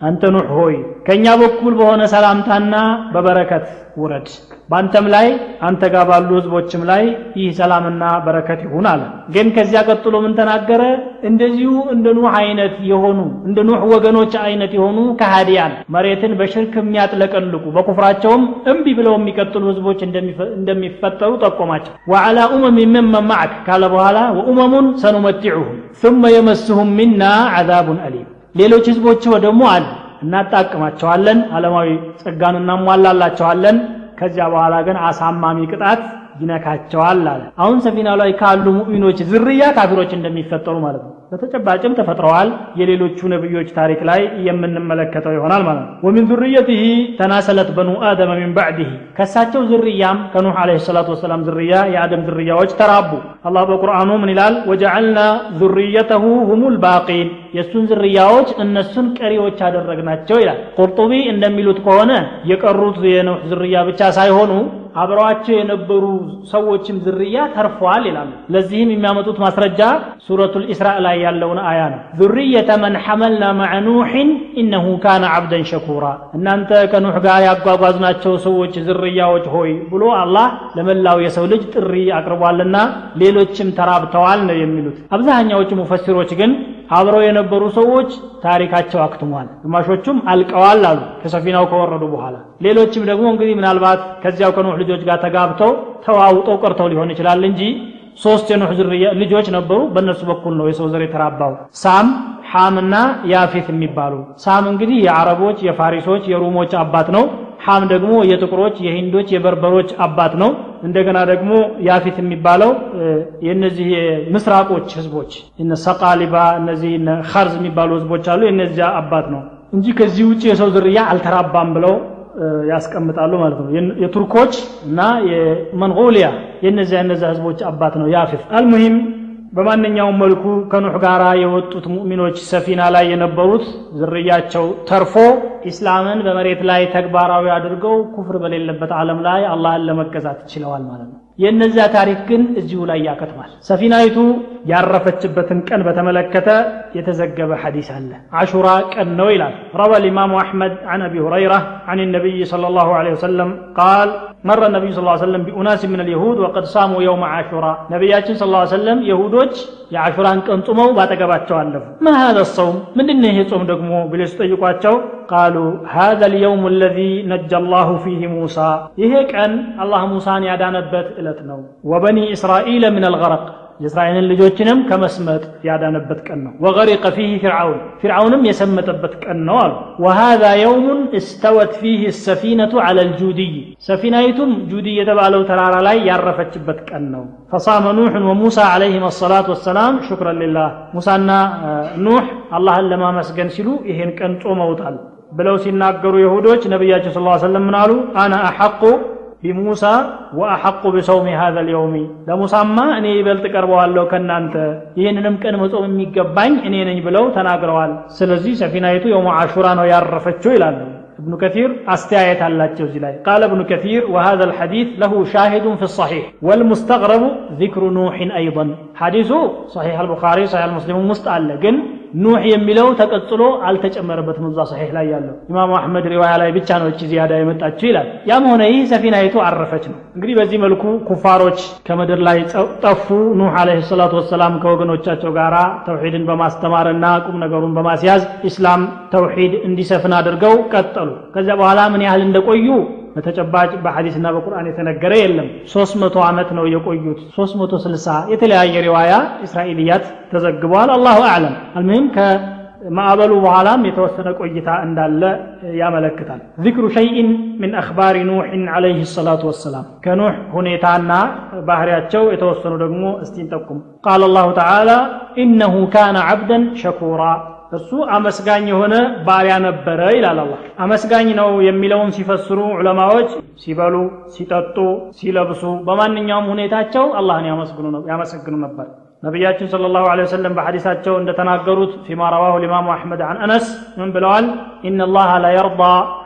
አንተ ኑሕ ሆይ ከእኛ በኩል በሆነ ሰላምታና በበረከት ውረድ በአንተም ላይ አንተ ጋር ባሉ ህዝቦችም ላይ ይህ ሰላምና በረከት ይሁን አለ ግን ከዚያ ቀጥሎ ምን ተናገረ እንደዚሁ እንደ ኑሕ አይነት የሆኑ እንደ ኑሕ ወገኖች አይነት የሆኑ ከሃዲያን መሬትን በሽርክ የሚያጥለቀልቁ በኩፍራቸውም እምቢ ብለው የሚቀጥሉ ህዝቦች እንደሚፈጠሩ ጠቆማቸው ወዓላ ኡመም መመን ማዕክ ካለ በኋላ ወኡመሙን ሰኑመቲዑሁም ثم يمسهم منا عذاب أليم ሌሎች ህዝቦች ደግሞ አሉ እናጣቅማቸዋለን ዓለማዊ ጸጋን እናሟላላቸዋለን። ከዚያ በኋላ ግን አሳማሚ ቅጣት ይነካቸዋል አለ። አሁን ሰፊናው ላይ ካሉ ሙእሚኖች ዝርያ ካፊሮች እንደሚፈጠሩ ማለት ነው። በተጨባጭም ተፈጥረዋል። የሌሎቹ ነብዮች ታሪክ ላይ የምንመለከተው ይሆናል ማለት ነው። ወሚን ዙርየትህ ተናሰለት በኑ አደም ሚን ባዕድህ ከሳቸው ዝርያም ከኑሕ አለ ሰላት ወሰላም ዝርያ የአደም ዝርያዎች ተራቡ። አላህ በቁርአኑ ምን ይላል? ወጀዓልና ዙርየተሁ ሁሙ ልባቂን የእሱን ዝርያዎች እነሱን ቀሪዎች አደረግናቸው ይላል። ቁርጡቢ እንደሚሉት ከሆነ የቀሩት የኑሕ ዝርያ ብቻ ሳይሆኑ አብረዋቸው የነበሩ ሰዎችም ዝርያ ተርፈዋል ይላሉ። ለዚህም የሚያመጡት ማስረጃ ሱረቱል ኢስራእ ላይ ያለውን አያ ነው። ዙርየተ መን ሐመልና መዐ ኑሕን ኢነሁ ካነ ዐብደን ሸኩራ፣ እናንተ ከኑሕ ጋር ያጓጓዝናቸው ሰዎች ዝርያዎች ሆይ ብሎ አላህ ለመላው የሰው ልጅ ጥሪ አቅርቧልና ሌሎችም ተራብተዋል ነው የሚሉት። አብዛኛዎቹ ሙፈሲሮች ግን አብረው የነበሩ ሰዎች ታሪካቸው አክትሟል፣ ግማሾቹም አልቀዋል አሉ ከሰፊናው ከወረዱ በኋላ ሌሎችም ደግሞ እንግዲህ ምናልባት ከዚያው ከኑህ ልጆች ጋር ተጋብተው ተዋውጠው ቀርተው ሊሆን ይችላል እንጂ ሶስት የኑህ ዝርያ ልጆች ነበሩ። በእነሱ በኩል ነው የሰው ዘር የተራባው። ሳም ሐምና ያፌት የሚባሉ። ሳም እንግዲህ የአረቦች የፋሪሶች የሩሞች አባት ነው። ሐም ደግሞ የጥቁሮች የሂንዶች የበርበሮች አባት ነው። እንደገና ደግሞ ያፊት የሚባለው የነዚህ ምስራቆች ህዝቦች እነ ሰቃሊባ እነዚህ ኸርዝ የሚባሉ ህዝቦች አሉ። የነዚያ አባት ነው እንጂ ከዚህ ውጭ የሰው ዝርያ አልተራባም ብለው ያስቀምጣሉ ማለት ነው። የቱርኮች እና የመንጎሊያ የነዚያ የነዚያ ህዝቦች አባት ነው ያፊት አልሙሂም በማንኛውም መልኩ ከኑህ ጋር የወጡት ሙእሚኖች ሰፊና ላይ የነበሩት ዝርያቸው ተርፎ ኢስላምን በመሬት ላይ ተግባራዊ አድርገው ኩፍር በሌለበት ዓለም ላይ አላህን ለመገዛት ችለዋል ማለት ነው የእነዚያ ታሪክ ግን እዚሁ ላይ ያከትማል ሰፊናይቱ ያረፈችበትን ቀን በተመለከተ የተዘገበ ሐዲስ አለ አሹራ ቀን ነው ይላል روى الإمام أحمد عن أبي هريرة عن النبي صلى الله عليه وسلم قال مر النبي صلى الله عليه وسلم بأناس من اليهود وقد صاموا يوم عاشوراء. نبي صلى الله عليه وسلم يهودوج يا عاشوراء ጾመው ባጠገባቸው አለፉ። ما هذا الصوم من إنه يصوم دقمو ብለው ሲጠይቋቸው قالوا هذا اليوم الذي نجى الله فيه موسى ይሄ ቀን አላህ ሙሳን ያዳነበት إلى تنو وبني اسرائيل من الغرق يسرائيل اللي جوتشنم كما سمت يادا نبت كأنه وغرق فيه فرعون فرعون يسمت أبت كأنه وهذا يوم استوت فيه السفينة على الجودي سفينة يتم جودي يتبع لو ترار علي يعرفت جبت كأنه فصام نوح وموسى عليهم الصلاة والسلام شكرا لله موسى أن نوح الله اللي ما مسجن سلو إهن كنت أموت بلو سيناقروا يهودوش نبي صلى الله عليه وسلم منالو أنا أحق ቢሙሳ ወአሐቁ ቢሰውሚ ሀዘ ልየውሚ ለሙሳማ እኔ ይበልጥ ቀርበዋለሁ ከእናንተ ይህንንም ቀን መጾም የሚገባኝ እኔ ነኝ ብለው ተናግረዋል ስለዚህ ሰፊናይቱ የውመ አሹራ ነው ያረፈችው ይላሉ ابن كثير استعيت على الجوزي قال ابن كثير وهذا الحديث له شاهد في الصحيح والمستغرب ذكر نوح أيضا حديثه صحيح البخاري صحيح المسلم مستعل لكن ኑሕ የሚለው ተቀጽሎ አልተጨመረበትም እዛ ሰሒሕ ላይ ያለው። ኢማሙ አሕመድ ሪዋያ ላይ ብቻ ነው እቺ ዚያዳ የመጣችው ይላል። ያም ሆነ ይህ ሰፊናይቱ አረፈች ነው። እንግዲህ በዚህ መልኩ ኩፋሮች ከምድር ላይ ጠፉ። ኑሕ አለህ ሰላቱ ወሰላም ከወገኖቻቸው ጋር ተውሒድን በማስተማርና ቁም ነገሩን በማስያዝ ኢስላም ተውሒድ እንዲሰፍን አድርገው ቀጠሉ። ከዚያ በኋላ ምን ያህል እንደቆዩ በተጨባጭ በሐዲስና በቁርአን የተነገረ የለም። 300 ዓመት ነው የቆዩት። 360 የተለያየ ሪዋያ እስራኤልያት ተዘግበዋል። አላሁ አዕለም። አልምም ከማዕበሉ በኋላም የተወሰነ ቆይታ እንዳለ ያመለክታል። ዚክሩ ሸይኢን ምን አክባሪ ኑሕን ዓለይህ ሰላቱ ወሰላም ከኑሕ ሁኔታና ባህሪያቸው የተወሰኑ ደግሞ እስቲ እንጠቁም። ቃለ አላሁ ተዓላ ኢነሁ ካነ ዓብደን ሸኩራ እሱ አመስጋኝ የሆነ ባሪያ ነበረ ይላል አላህ። አመስጋኝ ነው የሚለውን ሲፈስሩ ዑለማዎች ሲበሉ ሲጠጡ ሲለብሱ በማንኛውም ሁኔታቸው አላህን ያመሰግኑ ነበር። ነቢያችን ሰለላሁ ዐለይሂ ወሰለም በሐዲሳቸው እንደተናገሩት ፊማ ረዋሁ ልኢማሙ አሕመድ አን አነስ ምን ብለዋል? ኢነ ላሀ ለየርዳ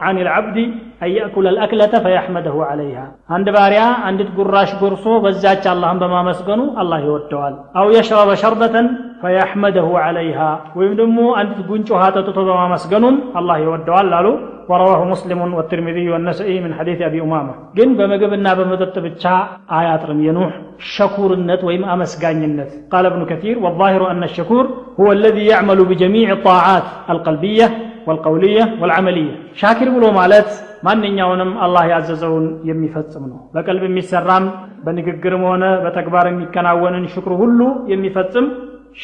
አን ልዓብድ አን የእኩለ ልአክለተ ፈያሕመደሁ ዐለይሃ። አንድ ባሪያ አንዲት ጉራሽ ጎርሶ በዛች አላህን በማመስገኑ አላህ ይወደዋል። አው የሽረበ ሸርበተን ፈያሕመደሁ ዐለይሃ ወይም ደግሞ አንዲት ጉንጭ ውሃ ጠጥቶ በማመስገኑም አላህ ይወደዋል አሉ ورواه مسلم والترمذي والنسائي من حديث أبي أمامة جن بمجبنا بمدت بتشا آيات رم ينوح شكور النت وإما أمسقان النت قال ابن كثير والظاهر أن الشكور هو الذي يعمل بجميع الطاعات القلبية والقولية والعملية شاكر بلو مالت ማንኛውንም አላህ ያዘዘውን የሚፈጽም ነው በቀልብ የሚሰራም በንግግርም ሆነ በተግባር የሚከናወንን ሽክሩ ሁሉ የሚፈጽም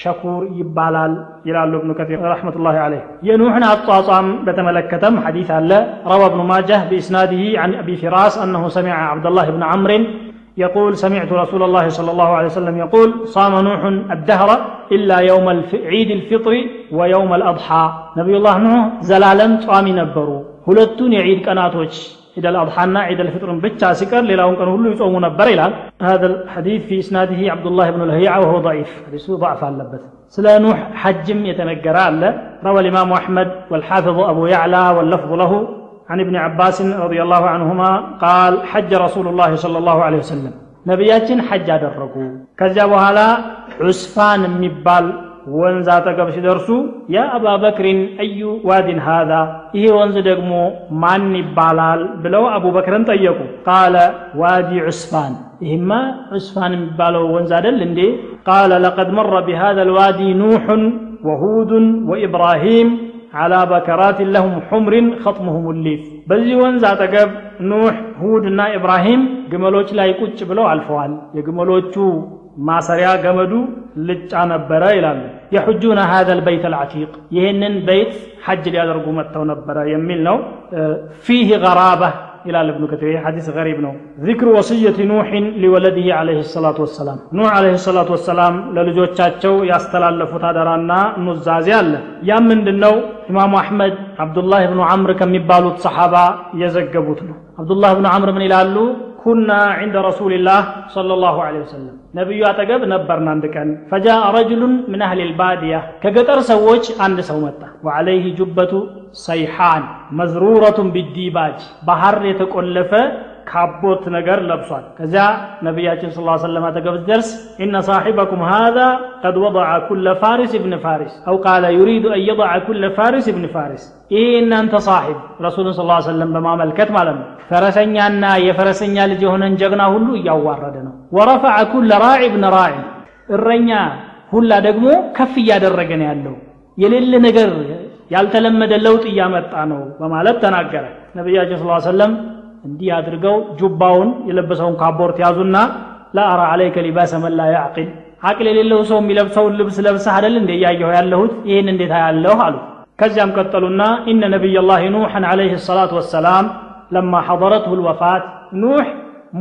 ሸኩር ይባላል ይላሉ እብኑ ከቲር ረሕመቱላሂ ዐለይህ የኑሕን አጧጧም በተመለከተም ሐዲስ አለ ረዋ እብኑ ማጃህ بإسناده عن أبي فراس أنه سمع عبد الله بن عمرو يقول سمعت رسول الله صلى الله عليه وسلم يقول صام نوح الدهر إلا يوم عيد الفطر ويوم الأضحى نبي الله نوح زلالا طامي نبروا ሁለቱን የዒድ ቀናቶች عيد الأضحى عيد الفطر بتشا سكر ليلاون كانوا كله يصومون نبر إلال هذا الحديث في إسناده عبد الله بن الهيعة وهو ضعيف حديثه ضعف اللبث سلا نوح حجم يتنقرا روى الإمام أحمد والحافظ أبو يعلى واللفظ له عن ابن عباس رضي الله عنهما قال حج رسول الله صلى الله عليه وسلم ነቢያችን ሐጅ አደረጉ ከዚያ በኋላ ዑስፋን የሚባል ወንዝ አጠገብ ሲደርሱ ያ አባበክሪን አዩ ዋዲን ሃዛ ይሄ ወንዝ ደግሞ ማን ይባላል ብለው አቡበክርን ጠየቁ። ቃለ ዋዲ ዑስፋን ይህማ ዑስፋን የሚባለው ወንዝ አደል እንዴ? ቃለ ለቀድ መረ ቢሃذ ልዋዲ ኑሑን وهود وإبراهيم على بكرات لهم حمر خطمهم الليف በዚህ ወንዝ አጠገብ ኑሕ ሁድና ኢብራሂም ግመሎች ላይ ቁጭ ብለው አልፈዋል። የግመሎቹ ማሰሪያ ገመዱ ልጫ ነበረ ይላሉ። የሑጁነ ሀዘ ልበይት አልዓቲቅ ይህንን በይት ሐጅ ሊያደርጉ መጥተው ነበረ የሚል ነው። ፊህ ገራባ ይላል እብኑ ከቲር። ሐዲስ ገሪብ ነው። ዚክሩ ወስየት ኑሕን ሊወለድህ ዓለይህ ሰላቱ ወሰላም። ኑሕ ዓለይህ ሰላቱ ወሰላም ለልጆቻቸው ያስተላለፉት አደራና ኑዛዜ አለ። ያም ምንድን ነው ኢማሙ አሕመድ አብዱላህ ብኑ ዓምር ከሚባሉት ሰሓባ የዘገቡት ነው። አብዱላህ ብኑ ዓምር ምን ይላሉ ኩና ዕንደ ረሱልላህ ሰለላሁ ዐለይሂ ወሰለም። ነቢዩ አጠገብ ነበርን አንድ ቀን። ፈጃአ ረጅሉን ምን አህሊ ልባድያ ከገጠር ሰዎች አንድ ሰው መጣ። ወዐለይህ ጁበቱ ሰይሓን መዝሩረቱን ቢዲባጅ ባህር የተቆለፈ ካቦት ነገር ለብሷል። ከዚያ ነቢያችን ስለ ሰለም አጠገብ ደርስ ኢነ ሳሒበኩም ሃذ ቀድ ወضዐ ኩለ ፋሪስ እብን ፋሪስ አው ቃለ ዩሪዱ አን የضዐ ኩለ ፋሪስ እብን ፋሪስ። ይህ እናንተ ሳሒብ ረሱልን ስ ሰለም በማመልከት ማለት ነው። ፈረሰኛና የፈረሰኛ ልጅ የሆነን ጀግና ሁሉ እያዋረደ ነው። ወረፈዐ ኩለ ራዒ እብን ራዒ። እረኛ ሁላ ደግሞ ከፍ እያደረገ ነው ያለው። የሌለ ነገር ያልተለመደ ለውጥ እያመጣ ነው በማለት ተናገረ። ነቢያችን ስ ሰለም እንዲህ አድርገው ጁባውን የለበሰውን ካቦርት ያዙና ላአራ አለይከ ሊባሰ መን ላ ያዕቂል። አቅል የሌለው ሰው የሚለብሰውን ልብስ ለብሰህ አደል እንደ እያየሁ ያለሁት? ይህን እንዴት ያለሁ አሉ። ከዚያም ቀጠሉና ኢነ ነቢይ ላህ ኑሐን ዓለይህ ሰላቱ ወሰላም ለማ ሐضረትሁ ልወፋት ኑሕ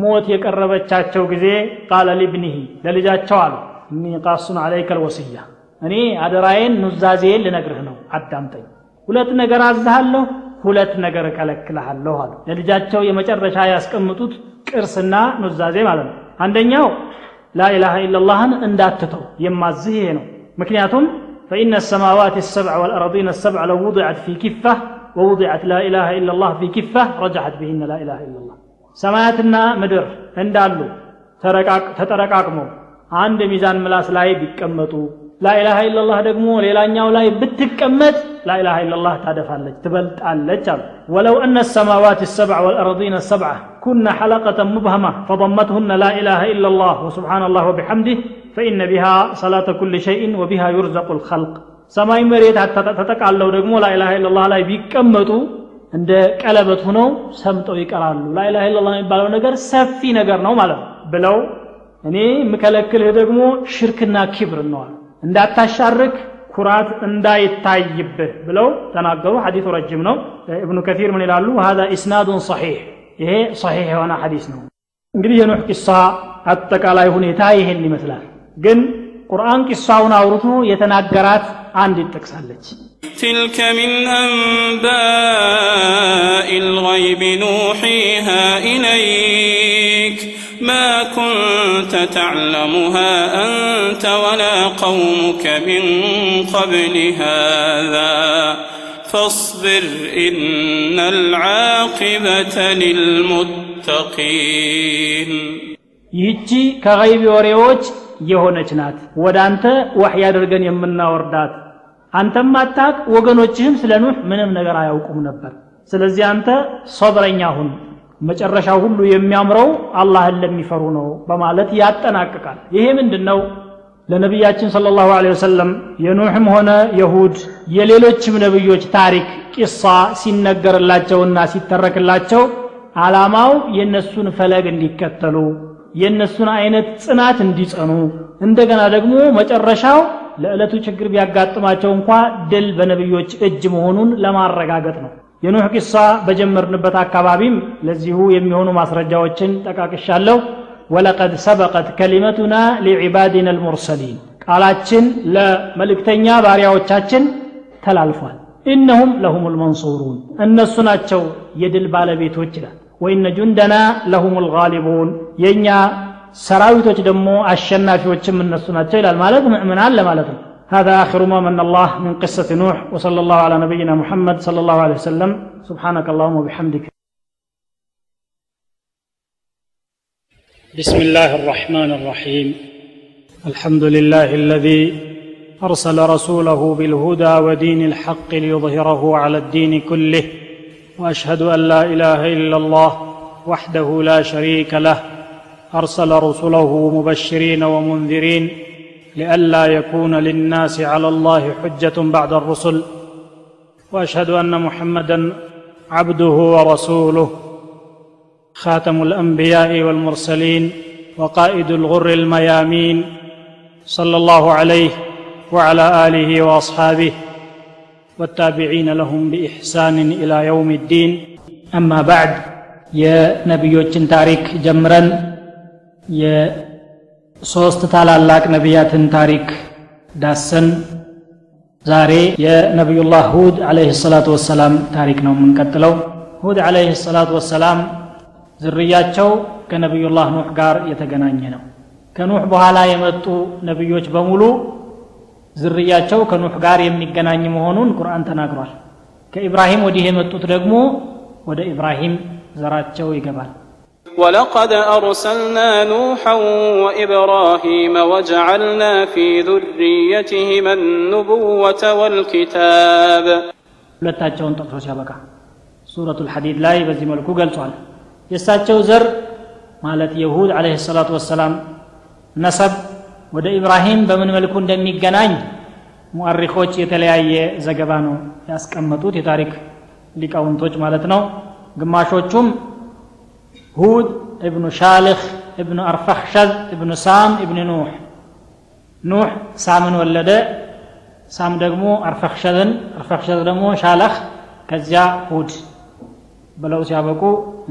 ሞት የቀረበቻቸው ጊዜ ቃለ ሊብኒሂ ለልጃቸው አሉ። እኒ ቃሱን ዓለይከ ልወስያ እኔ አደራዬን ኑዛዜን ልነግርህ ነው። አዳምጠኝ። ሁለት ነገር አዝሃለሁ ሁለት ነገር እከለክልሃለሁ አሉ። ለልጃቸው የመጨረሻ ያስቀምጡት ቅርስና ኑዛዜ ማለት ነው። አንደኛው ላኢላሃ ኢለላህን እንዳትተው የማዝህ ይሄ ነው። ምክንያቱም ፈኢነ ሰማዋት ሰብዕ ወልአረዲነ ሰብዕ ለው ውضዐት ፊ ኪፋህ ወውضዐት ላኢላሃ ኢለላህ ፊ ኪፋህ ረጃሐት ብሂነ ላኢላሃ ኢለላህ ሰማያትና ምድር እንዳሉ ተጠረቃቅመው አንድ ሚዛን ምላስ ላይ ቢቀመጡ ላኢላሃ ኢላላህ ደግሞ ሌላኛው ላይ ብትቀመጥ ላኢላሃ ኢላላህ ታደፋለች ትበልጣለች አሉ ወለው እነ ሰማዋት ሰብዕ ወልአርዲነ ሰብ ኩነ ሐለቀተን ሙብሃማ ፈضመትሁነ ላኢላሃ ኢላላህ ወስብሓናላህ ወቢሐምዲህ ፈኢነ ቢሃ ሰላተ ኩል ሸይን ወቢሃ ዩርዘቁ ልኸልቅ ሰማይ መሬት ተጠቃለው ደግሞ ላኢላሃ ኢላላህ ላይ ቢቀመጡ እንደ ቀለበት ሆነው ሰምጠው ይቀራሉ። ላኢላሃ ኢላላህ የሚባለው ነገር ሰፊ ነገር ነው ማለት ነው። ብለው እኔ የምከለክልህ ደግሞ ሽርክና ኪብር ነዋል እንዳታሻርክ ኩራት እንዳይታይብህ ብለው ተናገሩ ሐዲቱ ረጅም ነው እብኑ ከቲር ምን ይላሉ هذا ኢስናዱ ሰሒሕ ይሄ ሰሒሕ የሆነ ሐዲስ ነው እንግዲህ የኑሕ ቂሳ አጠቃላይ ሁኔታ ይሄን ይመስላል ግን ቁርአን ቂሳውን አውርቶ የተናገራት አንድ ይጠቅሳለች تلك من أنباء الغيب نوحيها إليك ما كنت تعلمها أنت ولا قومك من قبل هذا فاصبر إن العاقبة للمتقين ይህቺ ከገይብ ወሬዎች የሆነች ናት ወደ አንተ ወሕይ አድርገን የምናወርዳት አንተም አታቅ ወገኖችህም ስለ ኑህ ምንም ነገር አያውቁም ነበር ስለዚህ አንተ ሶብረኛ ሁን መጨረሻው ሁሉ የሚያምረው አላህን ለሚፈሩ ነው በማለት ያጠናቅቃል። ይሄ ምንድን ነው ለነቢያችን ስለ ላሁ ወሰለም የኑሕም ሆነ የሁድ የሌሎችም ነቢዮች ታሪክ ቂሳ ሲነገርላቸውና ሲተረክላቸው ዓላማው የእነሱን ፈለግ እንዲከተሉ የእነሱን አይነት ጽናት እንዲጸኑ እንደገና ደግሞ መጨረሻው ለዕለቱ ችግር ቢያጋጥማቸው እንኳ ድል በነቢዮች እጅ መሆኑን ለማረጋገጥ ነው የኑህ ቂሳ በጀመርንበት አካባቢም ለዚሁ የሚሆኑ ማስረጃዎችን ጠቃቅሻለሁ። ወለቀድ ሰበቀት ከሊመቱና ሊዕባድና ልሙርሰሊን። ቃላችን ለመልእክተኛ ባሪያዎቻችን ተላልፏል። ኢነሁም ለሁም ልመንሱሩን እነሱ ናቸው የድል ባለቤቶች ይላል። ወኢነ ጁንደና ለሁም ልጋሊቡን የእኛ ሰራዊቶች ደግሞ አሸናፊዎችም እነሱ ናቸው ይላል ማለት ምእምናን ለማለት ነው هذا آخر ما من الله من قصة نوح وصلى الله على نبينا محمد صلى الله عليه وسلم. سبحانك اللهم وبحمدك. بسم الله الرحمن الرحيم. الحمد لله الذي أرسل رسوله بالهدى ودين الحق ليظهره على الدين كله وأشهد أن لا إله إلا الله وحده لا شريك له. أرسل رسله مبشرين ومنذرين لئلا يكون للناس على الله حجة بعد الرسل. وأشهد أن محمدا عبده ورسوله خاتم الأنبياء والمرسلين وقائد الغر الميامين صلى الله عليه وعلى آله وأصحابه والتابعين لهم بإحسان إلى يوم الدين. أما بعد يا نبي تاريخ جمرا يا የሶስት ታላላቅ ነቢያትን ታሪክ ዳሰን። ዛሬ የነቢዩላህ ሁድ አለይህ ሰላቱ ወሰላም ታሪክ ነው የምንቀጥለው። ሁድ አለይህ ሰላቱ ወሰላም ዝርያቸው ከነቢዩላህ ኑሕ ጋር የተገናኘ ነው። ከኑሕ በኋላ የመጡ ነቢዮች በሙሉ ዝርያቸው ከኑሕ ጋር የሚገናኝ መሆኑን ቁርአን ተናግሯል። ከኢብራሂም ወዲህ የመጡት ደግሞ ወደ ኢብራሂም ዘራቸው ይገባል ولقد أرسلنا نوحا وإبراهيم وجعلنا في ذريتهما النبوة والكتاب ሁለታቸውን ጠቅሶ ሲያበቃ ሱረቱ ልሐዲድ ላይ በዚህ መልኩ ገልጿል የእሳቸው ዘር ማለት የሁድ አለህ ሰላቱ ወሰላም ነሰብ ወደ ኢብራሂም በምን መልኩ እንደሚገናኝ ሙአሪኮች የተለያየ ዘገባ ነው ያስቀመጡት የታሪክ ሊቃውንቶች ማለት ነው ግማሾቹም ሁድ እብኑ ሻልኽ እብኑ አርፈክሸዝ እብኑ ሳም እብን ኑሕ ኑሕ ሳምን ወለደ ሳም ደግሞ አርፈክሸዝን አርፈክሸዝ ደግሞ ሻለኽ ከዚያ ሁድ ብለው ሲያበቁ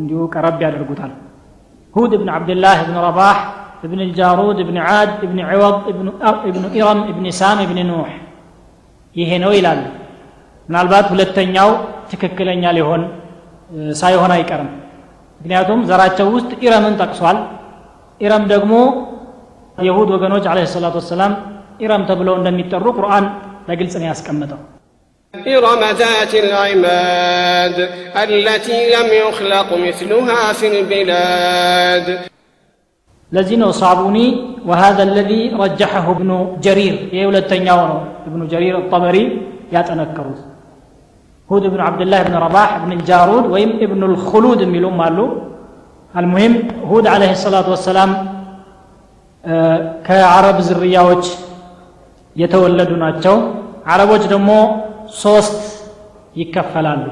እንዲሁ ቀረብ ያደርጉታል ሁድ እብን ዓብድላህ እብን ረባሕ ابن الجارود ابن عاد ابن عوض ابن ابن إرم ابن سام ابن نوح ይሄ ነው ይላሉ ምናልባት ሁለተኛው ትክክለኛ ሊሆን ሳይሆን አይቀርም ምክንያቱም ዘራቸው ውስጥ ኢረምን ጠቅሷል ኢረም ደግሞ የሁድ ወገኖች አለ ሰላቱ ወሰላም ኢረም ተብለው እንደሚጠሩ ቁርአን በግልጽ ነው ያስቀመጠው إرم ذات العماد التي لم يخلق مثلها في البلاد ለዚህ ነው ሳቡኒ وهذا الذي رجحه ابن جرير ይሄ ሁለተኛው ነው ابن جرير الطبري ያጠነከሩት هود بن عبد الله بن رباح بن الجارود ويم ابن الخلود ميلوم مالو المهم هود عليه الصلاة والسلام آه، كعرب زرياوج يتولدون أجو عرب دمو صوست يكفلان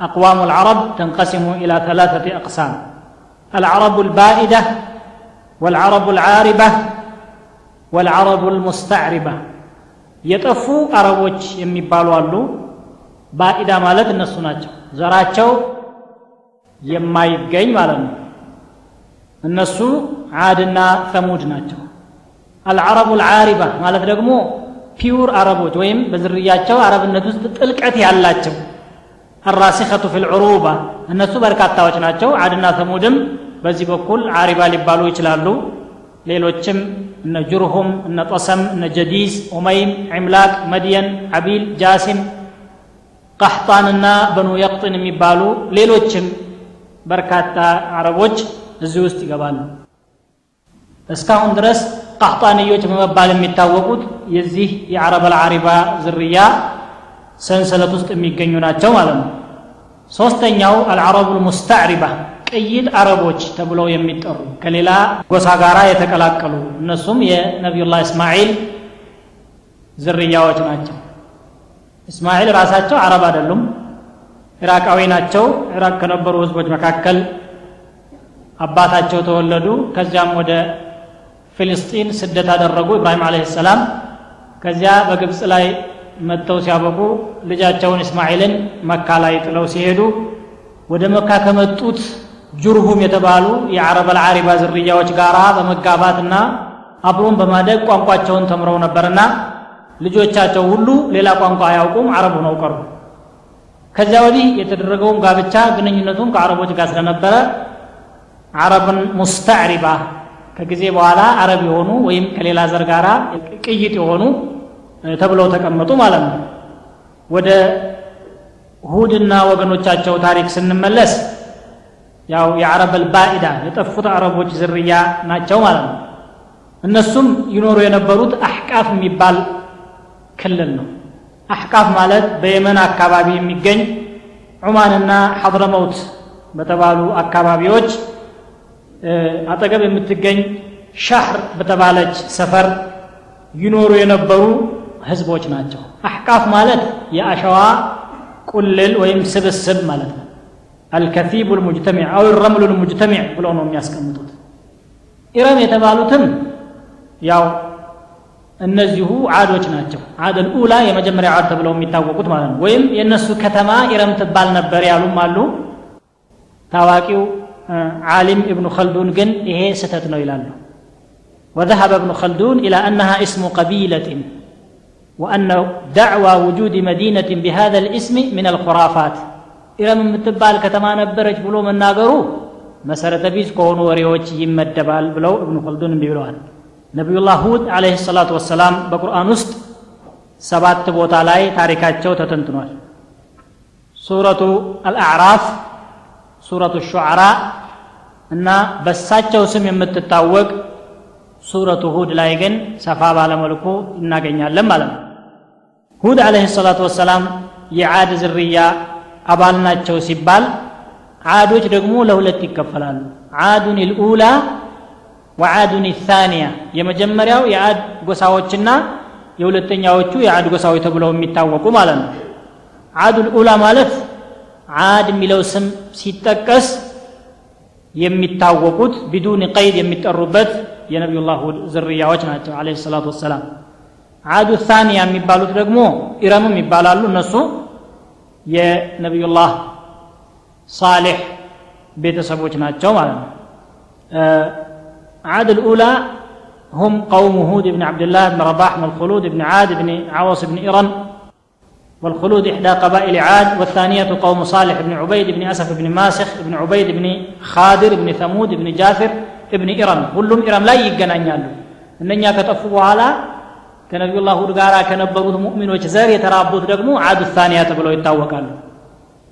أقوام العرب تنقسم إلى ثلاثة أقسام العرب البائدة والعرب العاربة والعرب المستعربة. يتفو عرب يمي بالوالو ባኢዳ ማለት እነሱ ናቸው። ዘራቸው የማይገኝ ማለት ነው። እነሱ ዓድና ተሙድ ናቸው። አልዓረቡ ልዓሪባ ማለት ደግሞ ፒውር አረቦች ወይም በዝርያቸው አረብነት ውስጥ ጥልቀት ያላቸው አራሲኸቱ ፊ ልዑሩባ እነሱ በርካታዎች ናቸው። አድና ተሙድም በዚህ በኩል ዓሪባ ሊባሉ ይችላሉ። ሌሎችም እነ ጁርሁም እነ ጠሰም እነ ጀዲስ ኡመይም ዕምላቅ መድየን አቢል ጃሲም ቀሕጣንና በኑ የቅጥን የሚባሉ ሌሎችም በርካታ አረቦች እዚህ ውስጥ ይገባሉ። እስካሁን ድረስ ቃህጣንዮች በመባል የሚታወቁት የዚህ የአረብ አልዓሪባ ዝርያ ሰንሰለት ውስጥ የሚገኙ ናቸው ማለት ነው። ሶስተኛው አልዓረቡ ልሙስተዕሪባ ቅይጥ አረቦች ተብለው የሚጠሩ ከሌላ ጎሳ ጋር የተቀላቀሉ እነሱም የነቢዩላህ እስማዒል ዝርያዎች ናቸው እስማዒል ራሳቸው አረብ አይደሉም። ኢራቃዊ ናቸው። ኢራቅ ከነበሩ ህዝቦች መካከል አባታቸው ተወለዱ። ከዚያም ወደ ፊልስጢን ስደት አደረጉ ኢብራሂም አለህ ሰላም። ከዚያ በግብፅ ላይ መጥተው ሲያበቁ ልጃቸውን እስማኤልን መካ ላይ ጥለው ሲሄዱ ወደ መካ ከመጡት ጁርሁም የተባሉ የአረብ አልዓሪባ ዝርያዎች ጋር በመጋባትና አብሮን በማደግ ቋንቋቸውን ተምረው ነበርና ልጆቻቸው ሁሉ ሌላ ቋንቋ አያውቁም አረብ ሆነው ቀሩ። ከዚያ ወዲህ የተደረገውም ጋብቻ ግንኙነቱም ከአረቦች ጋር ስለነበረ አረብን ሙስተዕሪባ ከጊዜ በኋላ አረብ የሆኑ ወይም ከሌላ ዘር ጋር ቅይጥ የሆኑ ተብለው ተቀመጡ ማለት ነው። ወደ ሁድና ወገኖቻቸው ታሪክ ስንመለስ ያው የአረብ አልባኢዳ የጠፉት አረቦች ዝርያ ናቸው ማለት ነው። እነሱም ይኖሩ የነበሩት አሕቃፍ የሚባል ክልል ነው። አሕቃፍ ማለት በየመን አካባቢ የሚገኝ ዑማንና ሐድረመውት በተባሉ አካባቢዎች አጠገብ የምትገኝ ሻህር በተባለች ሰፈር ይኖሩ የነበሩ ህዝቦች ናቸው። አሕቃፍ ማለት የአሸዋ ቁልል ወይም ስብስብ ማለት ነው። አልከቲቡ ልሙጅተሚዕ አው ረምሉ ልሙጅተሚዕ ብለው ነው የሚያስቀምጡት። ኢረም የተባሉትም ያው እነዚሁ ዓዶች ናቸው ዓድ ልኡላ የመጀመሪያ ዓድ ተብለው የሚታወቁት ማለት ነው ወይም የእነሱ ከተማ ኢረም ትባል ነበር ያሉም አሉ ታዋቂው ዓሊም እብኑ ኸልዱን ግን ይሄ ስተት ነው ይላሉ وذهب ابن خلدون إلى أنها اسم قبيلة وأن دعوى وجود مدينة بهذا الاسم من الخرافات إرم متبال كتما نبرج بلو من ناقرو مسألة بيز كون وريوش يمدبال بلو ابن خلدون بيبلوان ነቢዩላህ ሁድ አለህ ሰላቱ ወሰላም በቁርአን ውስጥ ሰባት ቦታ ላይ ታሪካቸው ተተንትኗል። ሱረቱ አልአዕራፍ ሱረቱ ሹዓራ እና በሳቸው ስም የምትታወቅ ሱረቱ ሁድ ላይ ግን ሰፋ ባለመልኩ እናገኛለን ማለት ነው። ሁድ አለህ ሰላቱ ወሰላም የዓድ ዝርያ አባል ናቸው ሲባል ዓዶች ደግሞ ለሁለት ይከፈላሉ። ዓዱን ልኡላ ወዓዱን ታንያ የመጀመሪያው የዓድ ጎሳዎችና የሁለተኛዎቹ የዓድ ጎሳዎች ተብለው የሚታወቁ ማለት ነው። ዓዱ ልኡላ ማለት ዓድ የሚለው ስም ሲጠቀስ የሚታወቁት ቢዱን ቀይድ የሚጠሩበት የነቢዩላህ ዝርያዎች ናቸው አለ ሰላቱ ወሰላም። ዓዱ ታንያ የሚባሉት ደግሞ ኢረምም ይባላሉ። እነሱ የነቢዩላህ ሳሌሕ ቤተሰቦች ናቸው ማለት ነው ዓድ ልኡላ هم قوم هود بن عبد الله بن رباح والخلود بن عاد بن عوص بن إرم والخلود إحدى قبائل عاد والثانية قوم صالح بن عبيد بن أسف بن ماسخ بن عبيد بن خادر بن ثمود بن جاثر بن إرم كلهم إرم لا يجنان እነኛ ከጠፉ በኋላ ከነቢዩላህ ሁድ ጋር ከነበሩት ሙእሚኖች ዘር የተራቡት ደግሞ ዓድ ታንያ ተብለው ይታወቃሉ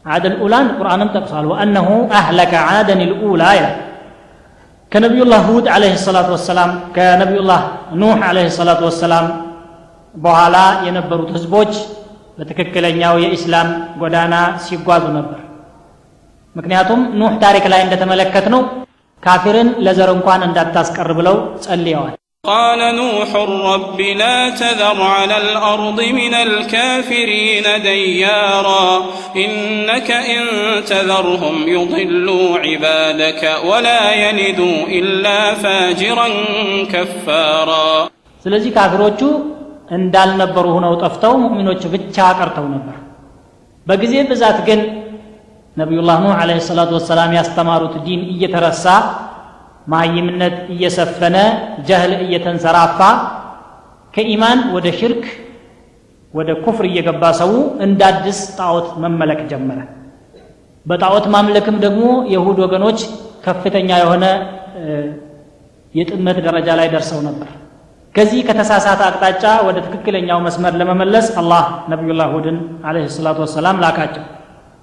ዓድ ልኡላን ቁርአንም ጠቅሷል ወአነሁ አህለከ ዓደን ልኡላ ይላል ከነቢዩላህ ሁድ አለህ ሰላቱ ወሰላም ከነቢዩላህ ኑሕ አለህ ሰላቱ ወሰላም በኋላ የነበሩት ህዝቦች በትክክለኛው የኢስላም ጎዳና ሲጓዙ ነበር። ምክንያቱም ኑሕ ታሪክ ላይ እንደተመለከት ነው ካፊርን ለዘር እንኳን እንዳታስቀር ብለው ጸልየዋል قال نوح رب لا تذر على الأرض من الكافرين ديارا إنك إن تذرهم يضلوا عبادك ولا يلدوا إلا فاجرا كفارا ስለዚህ ካፊሮቹ እንዳልነበሩ ሆነው ጠፍተው ሙእሚኖች ብቻ ቀርተው ነበር በጊዜ ብዛት ግን ነቢዩላህ ኑህ አለህ ሰላቱ ወሰላም ያስተማሩት ዲን እየተረሳ ማይምነት እየሰፈነ ጀህል እየተንሰራፋ ከኢማን ወደ ሽርክ ወደ ኩፍር እየገባ ሰው እንዳዲስ ጣዖት መመለክ ጀመረ። በጣዖት ማምለክም ደግሞ የሁድ ወገኖች ከፍተኛ የሆነ የጥመት ደረጃ ላይ ደርሰው ነበር። ከዚህ ከተሳሳተ አቅጣጫ ወደ ትክክለኛው መስመር ለመመለስ አላህ ነቢዩላህ ሁድን አለህ ሰላቱ ወሰላም ላካቸው።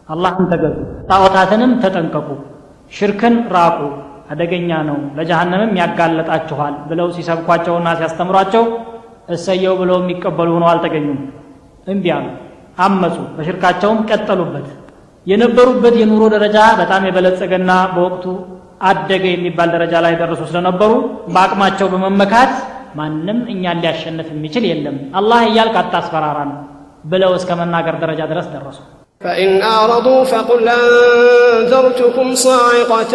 አላህን ተገዙ ጣዖታትንም ተጠንቀቁ ሽርክን ራቁ አደገኛ ነው ለጀሃነምም ያጋለጣችኋል ብለው ሲሰብኳቸውና ሲያስተምሯቸው እሰየው ብለው የሚቀበሉ ሆነው አልተገኙም እምቢ አሉ አመፁ በሽርካቸውም ቀጠሉበት የነበሩበት የኑሮ ደረጃ በጣም የበለጸገና በወቅቱ አደገ የሚባል ደረጃ ላይ ደረሱ ስለነበሩ በአቅማቸው በመመካት ማንም እኛን ሊያሸንፍ የሚችል የለም አላህ እያልክ አታስፈራራን ብለው እስከ መናገር ደረጃ ድረስ ደረሱ فإن أعرضوا فقل أنذرتكم صاعقة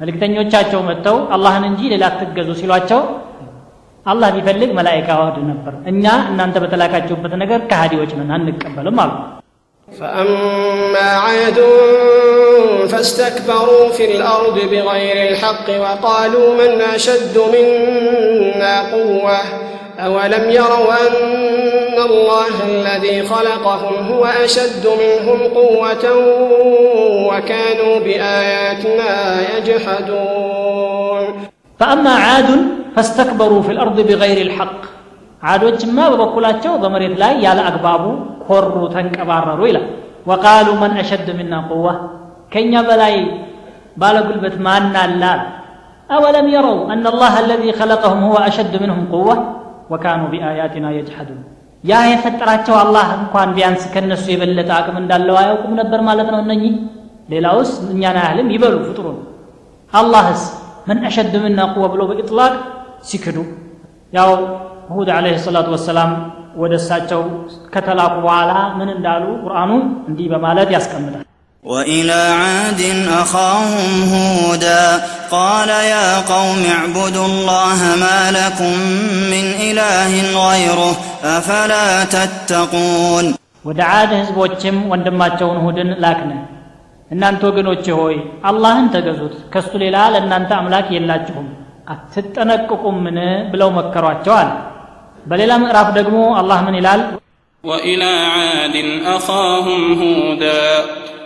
መልእክተኞቻቸው መጥተው አላህን እንጂ ሌላ አትገዙ ሲሏቸው አላህ ቢፈልግ መላይካ ወርድ ነበር እኛ እናንተ በተላካችሁበት ነገር ከሃዲዎች ነን አንቀበልም አሉ فأما عاد فاستكبروا في الأرض بغير الحق وقالوا من أشد منا قوة أولم يروا أن الله الذي خلقهم هو أشد منهم قوة وكانوا بآياتنا يجحدون فأما عاد فاستكبروا في الأرض بغير الحق ዓዶችማ በበኩላቸው በመሬት ላይ ያለ አግባቡ ኮሩ ተንቀባረሩ ይላል ወቃሉ መን አሸድ ሚና ቁዋ ከእኛ በላይ ባለጉልበት ማን አለ أولم يروا أن الله الذي خلقهم هو أشد منهم قوة ወካኑ ቢአያቲና የጅሐዱን። ያ የፈጠራቸው አላህ እንኳን ቢያንስ ከነሱ የበለጠ አቅም እንዳለው አያውቁም ነበር ማለት ነው እነኚህ? ሌላውስ እኛን አያህልም? ይበሉ ፍጥሩ አላህስ ምን አሸድ ምና ቁወ ብሎ በኢጥላቅ ሲክዱ? ያው ሁድ ዓለይሂ ሰላቱ ወሰላም ወደ እሳቸው ከተላኩ በኋላ ምን እንዳሉ ቁርአኑ እንዲህ በማለት ያስቀምጣል። وإلى عاد أخاهم هودا قال يا قوم اعبدوا الله ما لكم من إله غيره أفلا تتقون ወደ ዓድ ህዝቦችም ወንድማቸውን ሁድን ላክነ እናንተ ወገኖቼ ሆይ አላህን ተገዙት ከሱ ሌላ ለእናንተ አምላክ የላችሁም አትጠነቅቁምን ብለው መከሯቸዋል በሌላ ምዕራፍ ደግሞ አላህ ምን ይላል وإلى عاد أخاهم هودا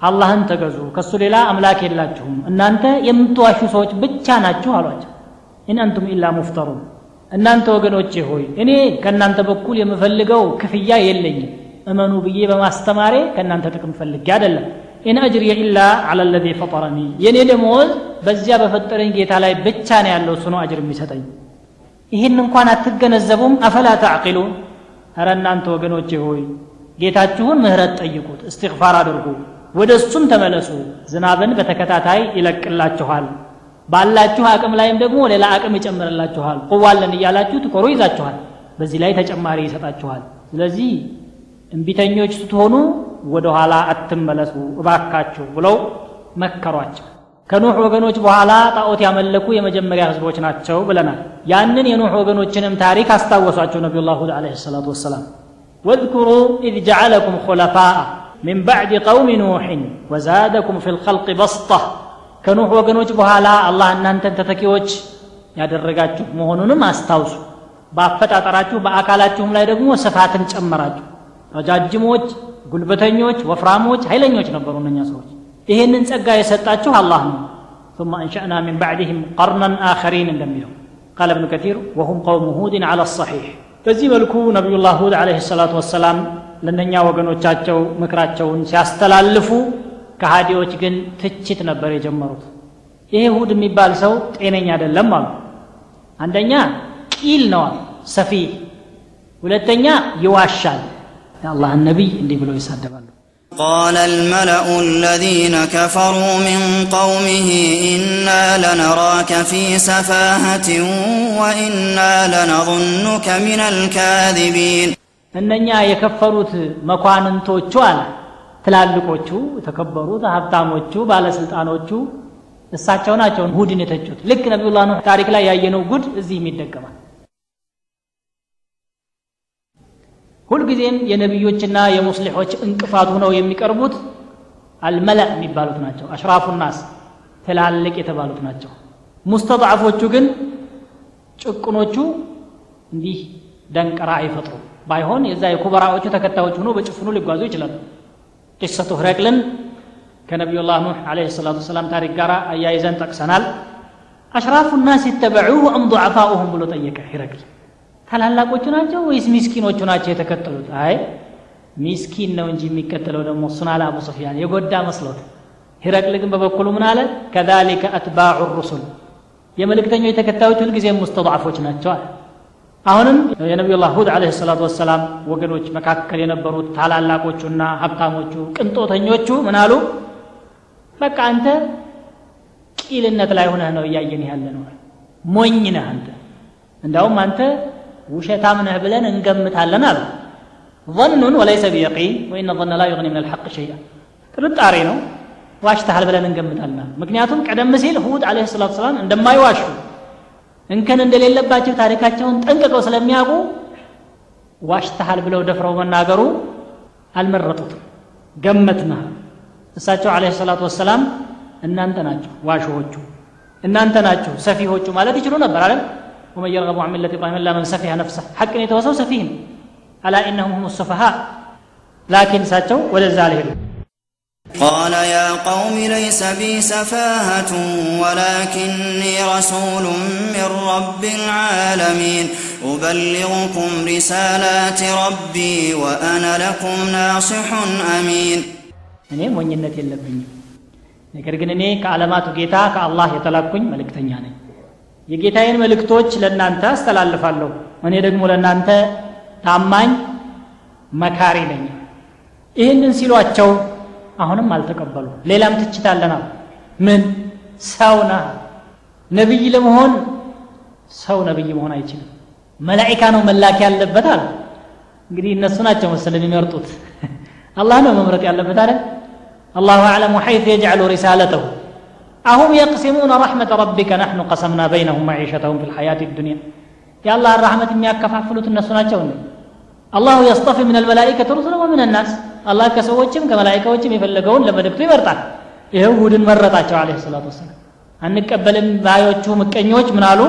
አላህን ተገዙ ከሱ ሌላ አምላክ የላችሁም እናንተ የምትዋሹ ሰዎች ብቻ ናችሁ አሏቸው። ኢን አንቱም ኢላ ሙፍተሩን እናንተ ወገኖቼ ሆይ እኔ ከእናንተ በኩል የምፈልገው ክፍያ የለኝም እመኑ ብዬ በማስተማሬ ከእናንተ ጥቅም ፈልጌ አይደለም። إن أجري إلا على الذي فطرني የእኔ ደሞዝ በዚያ በፈጠረኝ ጌታ ላይ ብቻ ነው ያለው እሱ ነው أجر የሚሰጠኝ። ይህን እንኳን አትገነዘቡም أفلا تعقلون። እረ እናንተ ወገኖቼ ሆይ ጌታችሁን ምህረት ጠይቁት እስትግፋር አድርጉ ወደ እሱም ተመለሱ ዝናብን በተከታታይ ይለቅላችኋል ባላችሁ አቅም ላይም ደግሞ ሌላ አቅም ይጨምርላችኋል ቁዋለን እያላችሁ ትኮሩ ይዛችኋል በዚህ ላይ ተጨማሪ ይሰጣችኋል ስለዚህ እምቢተኞች ስትሆኑ ወደ ኋላ አትመለሱ እባካችሁ ብለው መከሯቸው ከኑሕ ወገኖች በኋላ ጣዖት ያመለኩ የመጀመሪያ ህዝቦች ናቸው ብለናል ያንን የኑሕ ወገኖችንም ታሪክ አስታወሷቸው ነቢዩላህ ሁድ አለህ ሰላቱ ወሰላም واذكروا إذ جعلكم خلفاء من بعد قوم نوح وزادكم في الخلق بسطة ከኑሕ ወገኖች በኋላ አላህ እናንተን ተተኪዎች ያደረጋችሁ መሆኑንም አስታውሱ በአፈጣጠራችሁ በአካላችሁም ላይ ደግሞ ስፋትን ጨመራችሁ ረጃጅሞች ጉልበተኞች ወፍራሞች ኃይለኞች ነበሩ እነኛ ሰዎች ይህንን ጸጋ የሰጣችሁ አላህ ነው ثم أنشأنا من بعدهم قرنا آخرين እንደሚለው ቃለ እብኑ ከቲር ወሁም ቀውሙ ሁድን ዐላ ሰሒሕ በዚህ መልኩ ነቢዩላህ ሁድ ዓለይሂ ሰላቱ ወሰላም ለእነኛ ወገኖቻቸው ምክራቸውን ሲያስተላልፉ ከሃዲዎች ግን ትችት ነበር የጀመሩት ይሄ ሁድ የሚባል ሰው ጤነኛ አይደለም አሉ አንደኛ ቂል ነዋል ሰፊህ ሁለተኛ ይዋሻል የአላህን ነቢይ እንዲህ ብለው ይሳደባሉ قال الملأ الذين كفروا من قومه إنا لنراك في سفاهة وإنا لنظنك من الكاذبين እነኛ የከፈሩት መኳንንቶቹ አለ። ትላልቆቹ የተከበሩት ሀብታሞቹ ባለስልጣኖቹ እሳቸው ናቸው ሁድን የተቹት። ልክ ነቢዩላህ ኑህ ታሪክ ላይ ያየነው ጉድ እዚህም ይደገማል። ሁልጊዜም የነቢዮችና የሙስሊሖች እንቅፋት ሆነው የሚቀርቡት አልመለእ የሚባሉት ናቸው። አሽራፉ ናስ ትላልቅ የተባሉት ናቸው። ሙስተضዓፎቹ ግን ጭቁኖቹ እንዲህ ደንቀራ አይፈጥሩም ባይሆን የዛ የኩበራዎቹ ተከታዮች ሆኖ በጭፍኑ ሊጓዙ ይችላሉ። قصة هرقل ን ከነቢዩላህ ኑሕ عليه الصلاة والسلام ታሪክ ጋር አያይዘን ጠቅሰናል። أشراف الناس يتبعوه أم ضعفاؤهم ብሎ ጠየቀ ሂረቅል ታላላቆቹ ናቸው ወይስ ሚስኪኖቹ ናቸው የተከተሉት? አይ ሚስኪን ነው እንጂ የሚከተለው ደግሞ እሱን አለ አቡ ሱፊያን የጎዳ መስሎት። ሂረቅል ግን በበኩሉ ምን አለ? كذلك أتباع الرسل። የመልእክተኞች ተከታዮች ሁልጊዜም ሙስተضዓፎች ናቸው አለ። አሁንም የነቢዩላህ ሁድ ዓለይሂ ሰላቱ ወሰላም ወገኖች መካከል የነበሩት ታላላቆቹና ሀብታሞቹ ቅንጦተኞቹ ምን አሉ በቃ አንተ ቂልነት ላይ ሆነህ ነው እያየን ያለ ነው ሞኝ ነህ አንተ እንዳውም አንተ ውሸታም ነህ ብለን እንገምታለን አሉ ظنون وليس بيقين وإن الظن لا يغني من الحق شيئا ጥርጣሬ ነው ዋሽተሃል ብለን እንገምታለን ምክንያቱም ቀደም ሲል ሁድ አለይሂ ሰላቱ ሰላም እንደማይዋሹ እንከን እንደሌለባቸው ታሪካቸውን ጠንቅቀው ስለሚያውቁ ዋሽተሃል ብለው ደፍረው መናገሩ አልመረጡትም ገመትና እሳቸው አለይሂ ሰላቱ ወሰላም እናንተ ናቸው ዋሾዎቹ እናንተ ናቸው ሰፊሆቹ ማለት ይችሉ ነበር አይደል ومن يرغب عن ملة إبراهيم إلا من سفه نفسه حق يتوسو سفيه ألا إنهم هم السفهاء لكن ساتوا ولا زال قال يا قوم ليس بي سفاهة ولكني رسول من رب العالمين أبلغكم رسالات ربي وأنا لكم ناصح أمين እኔ ሞኝነት የለብኝም ነገር ግን እኔ ከዓለማቱ ጌታ ከአላህ የተላኩኝ መልእክተኛ ነኝ የጌታዬን መልእክቶች ለእናንተ አስተላልፋለሁ እኔ ደግሞ ለእናንተ ታማኝ መካሪ ነኝ ይህንን ሲሏቸው አሁንም አልተቀበሉ ሌላም ትችት አለናል ምን ሰው ነህ ነቢይ ለመሆን ሰው ነቢይ መሆን አይችልም መላይካ ነው መላክ ያለበት አለ እንግዲህ እነሱ ናቸው መሰል የሚመርጡት አላህ ነው መምረጥ ያለበት አለ አላሁ አዕለሙ ሐይት የጅዓሉ ሪሳለተሁ አሁም የቅሲሙነ ረሕመተ ረቢከ ናሕኑ ቀሰምና በይነሁም መዒሸተሁም ፊ ልሐያት ዱንያ የአላህን ራሕመት የሚያከፋፍሉት እነሱ ናቸው እንዴ አላሁ የስጠፊ ምን አልመላኢከት ሩሱለ ወምን ናስ አላህ ከሰዎችም ከመላይካዎችም የፈለገውን ለመልእክቱ ይመርጣል። ይኸው ሁድን መረጣቸው አለ ሰላት ወሰላም። አንቀበልም ባዮቹ ምቀኞች ምናሉ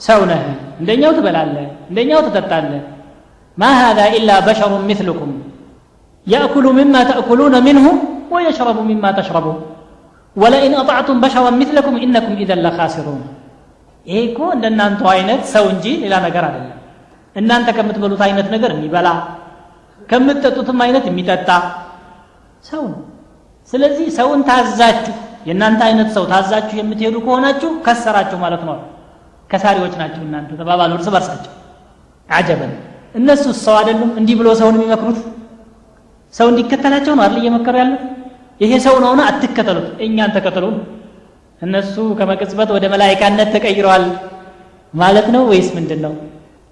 ሰው ነህ። እንደኛው ትበላለህ እንደኛው ትጠጣለህ። ማ ሃዛ ኢላ በሸሩ ምትልኩም ያእኩሉ ምማ ተእኩሉነ ምንሁ ወየሽረቡ ምማ ተሽረቡ። ወለኢን አጣዕቱም በሸረን ምትለኩም ኢነኩም ኢዘን ለካሲሩን ይሄ እኮ እንደናንተው አይነት ሰው እንጂ ሌላ ነገር አይደለም። እናንተ ከምትበሉት አይነት ነገር የሚበላ ከምትጠጡትም አይነት የሚጠጣ ሰው ነው። ስለዚህ ሰውን ታዛችሁ የእናንተ አይነት ሰው ታዛችሁ የምትሄዱ ከሆናችሁ ከሰራችሁ ማለት ነው። ከሳሪዎች ናቸው እናንተ ተባባሉ እርስ በርሳቸው። አጀበን እነሱ ሰው አይደሉም እንዲህ ብሎ ሰውን የሚመክሩት? ሰው እንዲከተላቸው ነው አይደል እየመከሩ ያሉት ይሄ ሰው ነውና አትከተሉት እኛን ተከተሉን እነሱ ከመቅጽበት ወደ መላይካነት ተቀይረዋል ማለት ነው ወይስ ምንድን ነው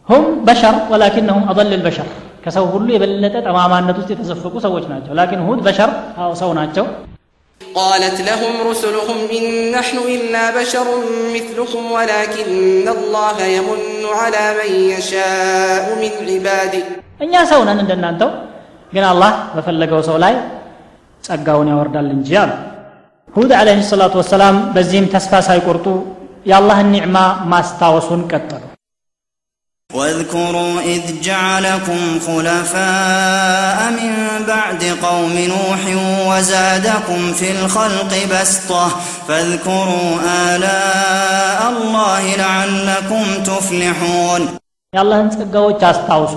هم بشر ولكنهم أضل البشر ከሰው ሁሉ የበለጠ ጠማማነት ውስጥ የተዘፈቁ ሰዎች ናቸው። لكن هم بشر ሰው ናቸው። قالت لهم رسلهم إن نحن إلا بشر مثلكم ولكن الله يمن على من يشاء من عباده እኛ ሰው ነን እንደናንተው፣ ግን አላህ በፈለገው ሰው ላይ ጸጋውን ያወርዳል እንጂ አሉ። ሁድ ዓለይሂ ሰላቱ ወሰላም በዚህም ተስፋ ሳይቆርጡ የአላህን ኒዕማ ማስታወሱን ቀጠሉ። واذكروا إذ جعلكم خلفاء من بعد قوم نوح وزادكم في الخلق بسطة فاذكروا آلاء الله لعلكم تفلحون የአላህን ጸጋዎች አስታውሱ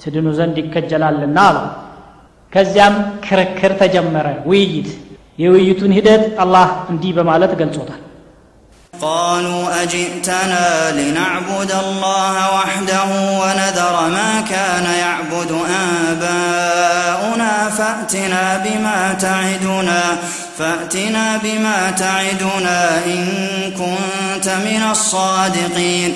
ትድኑ ዘንድ ይከጀላልና አሉ ከዚያም ክርክር ተጀመረ ውይይት የውይይቱን ሂደት አላህ እንዲህ በማለት ገልጾታል قالوا أجئتنا لنعبد الله وحده ونذر ما كان يعبد آباؤنا فأتنا بما تعدنا فأتنا بما تعدنا إن كنت من الصادقين.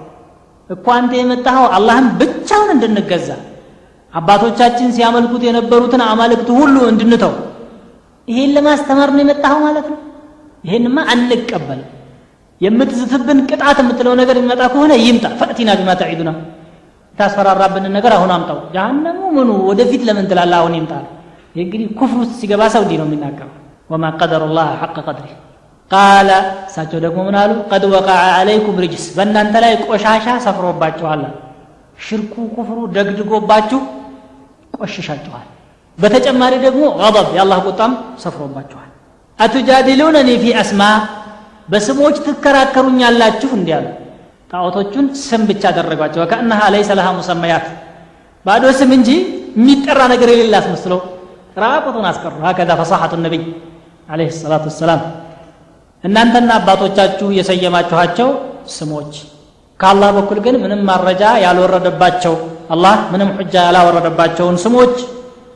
እኮ አንተ የመጣኸው አላህን ብቻውን እንድንገዛ አባቶቻችን ሲያመልኩት የነበሩትን አማልክት ሁሉ እንድንተው። ይሄን ለማስተማር ነው የመጣኸው ማለት ነው? ይሄንማ አንቀበልም። የምትዝትብን ቅጣት የምትለው ነገር የሚመጣ ከሆነ ይምጣ። ፈእቲና ቢማ ተዒዱና ታስፈራራብንን ነገር አሁን አምጣው። ጀሃነሙ ምኑ? ወደፊት ለምን ትላለ አሁን ይምጣል እንግዲህ ኩፍር ውስጥ ሲገባ ሰው እንዲህ ነው የሚናገረው። ወማ ቀደሩ ላህ ሐቀ ቀድሪ ቃለ እሳቸው ደግሞ ምን አሉ? ቀድ ወቃዐ አለይኩም ርጅስ በእናንተ ላይ ቆሻሻ ሰፍሮባችኋል። ሽርኩ ኩፍሩ ደግድጎባችሁ ቆሽሻችኋል። በተጨማሪ ደግሞ ገضብ የአላህ ቁጣም ሰፍሮባችኋል። አቱጃዲሉነኒ ፊ አስማ በስሞች ትከራከሩኛላችሁ እንዲህ አሉ። ጣዖቶቹን ስም ብቻ አደረጓቸው። ወከእነሃ ለይሰ ለሃ ሙሰመያት ባዶ ስም እንጂ የሚጠራ ነገር የሌለ አስመስለው ራቁቱን አስቀሩ። ሀከዛ ፈሳሐቱ ነቢይ አለህ ሰላቱ ወሰላም እናንተና አባቶቻችሁ የሰየማችኋቸው ስሞች። ከአላህ በኩል ግን ምንም ማረጃ ያልወረደባቸው አላህ ምንም ሑጃ ያላወረደባቸውን ስሞች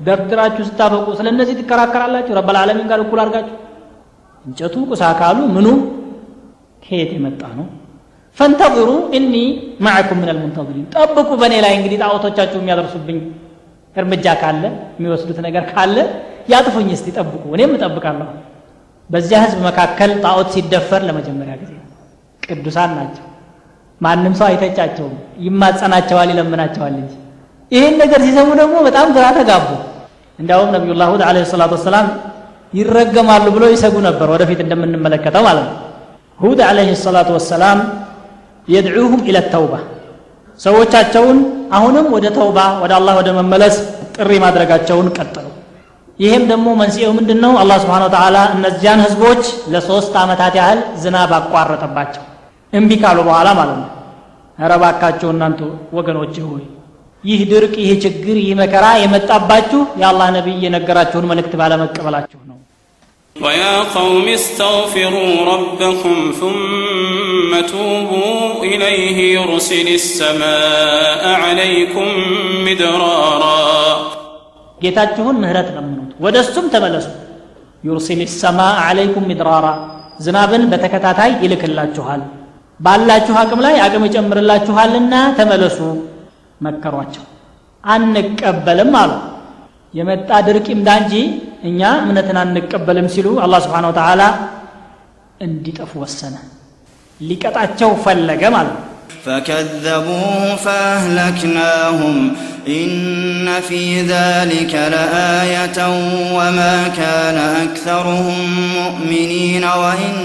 ደርድራችሁ ስታበቁ ስለ እነዚህ ትከራከራላችሁ ረበልዓለሚን ጋር እኩል አድርጋችሁ? እንጨቱ ቁሳ ካሉ ምኑ? ከየት የመጣ ነው? ፈንተظሩ እኒ ማዕኩም ምን አልሙንተظሪን ጠብቁ በእኔ ላይ እንግዲህ ጣዖቶቻችሁ የሚያደርሱብኝ እርምጃ ካለ የሚወስዱት ነገር ካለ ያጥፉኝ እስቲ ጠብቁ። እኔም እጠብቃለሁ በዚያ ህዝብ መካከል ጣዖት ሲደፈር ለመጀመሪያ ጊዜ ቅዱሳን ናቸው። ማንም ሰው አይተቻቸውም። ይማጸናቸዋል ይለምናቸዋል እንጂ። ይህን ነገር ሲሰሙ ደግሞ በጣም ግራ ተጋቡ። እንዲያውም ነቢዩላህ ሁድ አለ ሰላቱ ወሰላም ይረገማሉ ብሎ ይሰጉ ነበር ወደፊት እንደምንመለከተው ማለት ነው። ሁድ አለህ ሰላቱ ወሰላም የድዑሁም ኢለ ተውባ ሰዎቻቸውን አሁንም ወደ ተውባ ወደ አላህ ወደ መመለስ ጥሪ ማድረጋቸውን ቀጠሉ ይህም ደግሞ መንስኤው ምንድን ነው? አላህ ስብሓነሁ ወተዓላ እነዚያን ህዝቦች ለሶስት ዓመታት ያህል ዝናብ አቋረጠባቸው እምቢ ካሉ በኋላ ማለት ነው። ኧረ እባካችሁ እናንተ ወገኖች ሆይ ይህ ድርቅ፣ ይህ ችግር፣ ይህ መከራ የመጣባችሁ የአላህ ነቢይ የነገራችሁን መልእክት ባለመቀበላችሁ ነው። ወያ ቀውም እስተግፊሩ ረበኩም ሱመ ቱቡ ኢለይህ ዩርሲል ሰማአ ዐለይኩም ሚድራራ ጌታችሁን ምህረት ለምኑት ወደ እሱም ተመለሱ ዩርሲል ሰማ አለይኩም ሚድራራ ዝናብን በተከታታይ ይልክላችኋል ባላችሁ አቅም ላይ አቅም ይጨምርላችኋልና ተመለሱ መከሯቸው አንቀበልም አሉ የመጣ ድርቅ ይምዳ እንጂ እኛ እምነትን አንቀበልም ሲሉ አላህ ስብሓን ወተዓላ እንዲጠፉ ወሰነ ሊቀጣቸው ፈለገ ማለት ነው فكذبوه فأهلكناهم إن في ذلك لآية وما كان أكثرهم مؤمنين وإن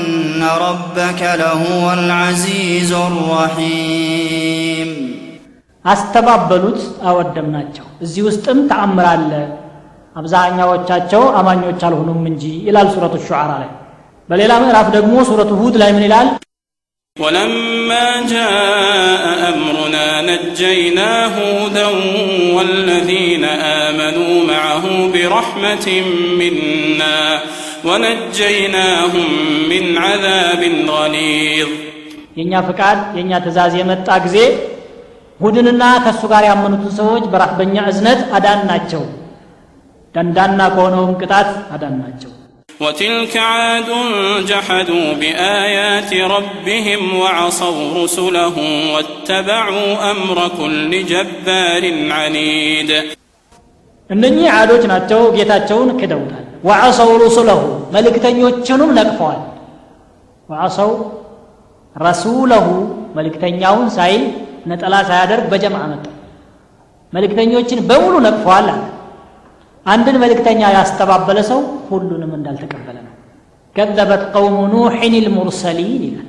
ربك لهو العزيز الرحيم አስተባበሉት አወደምናቸው እዚህ ውስጥም ተአምር አለ አብዛኛዎቻቸው አማኞች አልሆኑም እንጂ ይላል ሱረቱ ሹዓራ ላይ በሌላ ምዕራፍ ደግሞ ሱረቱ ሁድ ላይ ምን ይላል ولما جاء أمرنا نجينا هودا والذين آمنوا معه برحمة منا ونجيناهم من عذاب غليظ የእኛ ፍቃድ የእኛ ትእዛዝ የመጣ ጊዜ ሁድንና ከእሱ ጋር ያመኑትን ሰዎች በራህ በእኛ እዝነት አዳን ናቸው ደንዳና ከሆነውም ቅጣት አዳን ናቸው وتلك عاد جحدوا بآيات ربهم وعصوا رسله واتبعوا أمر كل جبار عنيد እነኚህ ዓዶች ናቸው ጌታቸውን ክደውታል ወዐሰው ሩሱለሁ መልእክተኞችንም ነቅፈዋል ወዐሰው ረሱለሁ መልእክተኛውን ሳይል ነጠላ ሳያደርግ በጀምዓ መጣ መልእክተኞችን በሙሉ ነቅፈዋል አለ አንድን መልእክተኛ ያስተባበለ ሰው ሁሉንም እንዳልተቀበለ ነው። ከዘበት ቀውሙ ኑሕን ልሙርሰሊን ይላል።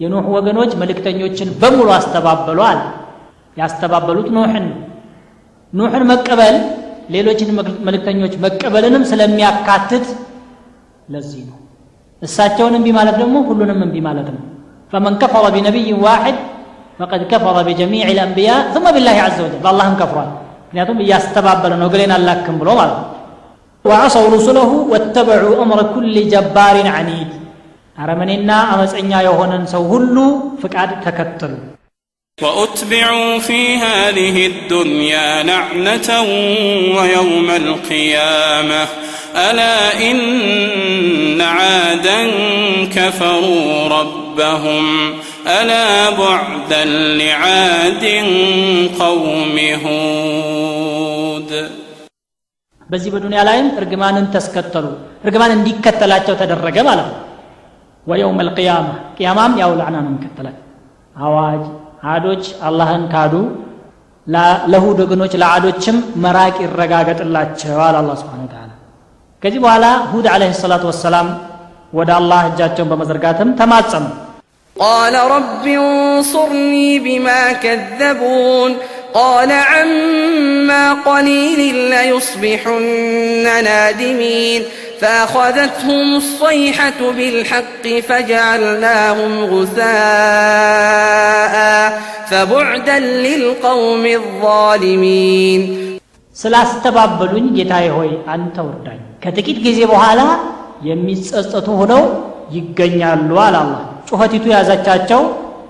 የኑሕ ወገኖች መልእክተኞችን በሙሉ አስተባበሉ አለ። ያስተባበሉት ኑሕን ኑሕን መቀበል ሌሎችን መልእክተኞች መቀበልንም ስለሚያካትት ለዚህ ነው። እሳቸውን እምቢ ማለት ደግሞ ሁሉንም እምቢ ማለት ነው። فمن كفر بنبي واحد فقد كفر بجميع الأنبياء ثم بالله عز وجل። በአላህም ከፍሯል ምክንያቱም እያስተባበለ ነው ገሌን አላክም ብሎ ማለት ነው ወዐሰው ሩሱለሁ ወተበዑ አምረ ኩል ጀባሪን ዐኒድ አረመኔና አመፀኛ የሆነን ሰው ሁሉ ፍቃድ ተከተሉ وأتبعوا في هذه الدنيا لعنة ويوم القيامة ألا إن عادا كفروا ربهم ألا بعدا لعاد قوم هود በዚህ በዱንያ ላይም እርግማንን ተስከተሉ እርግማን እንዲከተላቸው ተደረገ ማለት ነው ወየውም አልቅያማ ቅያማም ያው ላዕና ነው የሚከተላል አዋጅ አዶች አላህን ካዱ ለሁድ ወገኖች ለአዶችም መራቅ ይረጋገጥላቸዋል አላ ስብን ተላ ከዚህ በኋላ ሁድ አለህ ሰላቱ ወሰላም ወደ አላህ እጃቸውን በመዘርጋትም ተማጸኑ قال رب انصرني بما كذبون قال عما قليل ليصبحن نادمين فأخذتهم الصيحة بالحق فجعلناهم غثاء فبعدا للقوم الظالمين ስላስተባበሉኝ ጌታዬ ሆይ አንተ ውርዳኝ ከጥቂት ጊዜ በኋላ የሚጸጸቱ ሆነው ይገኛሉ አለ አላህ ጩኸቲቱ ያዛቻቸው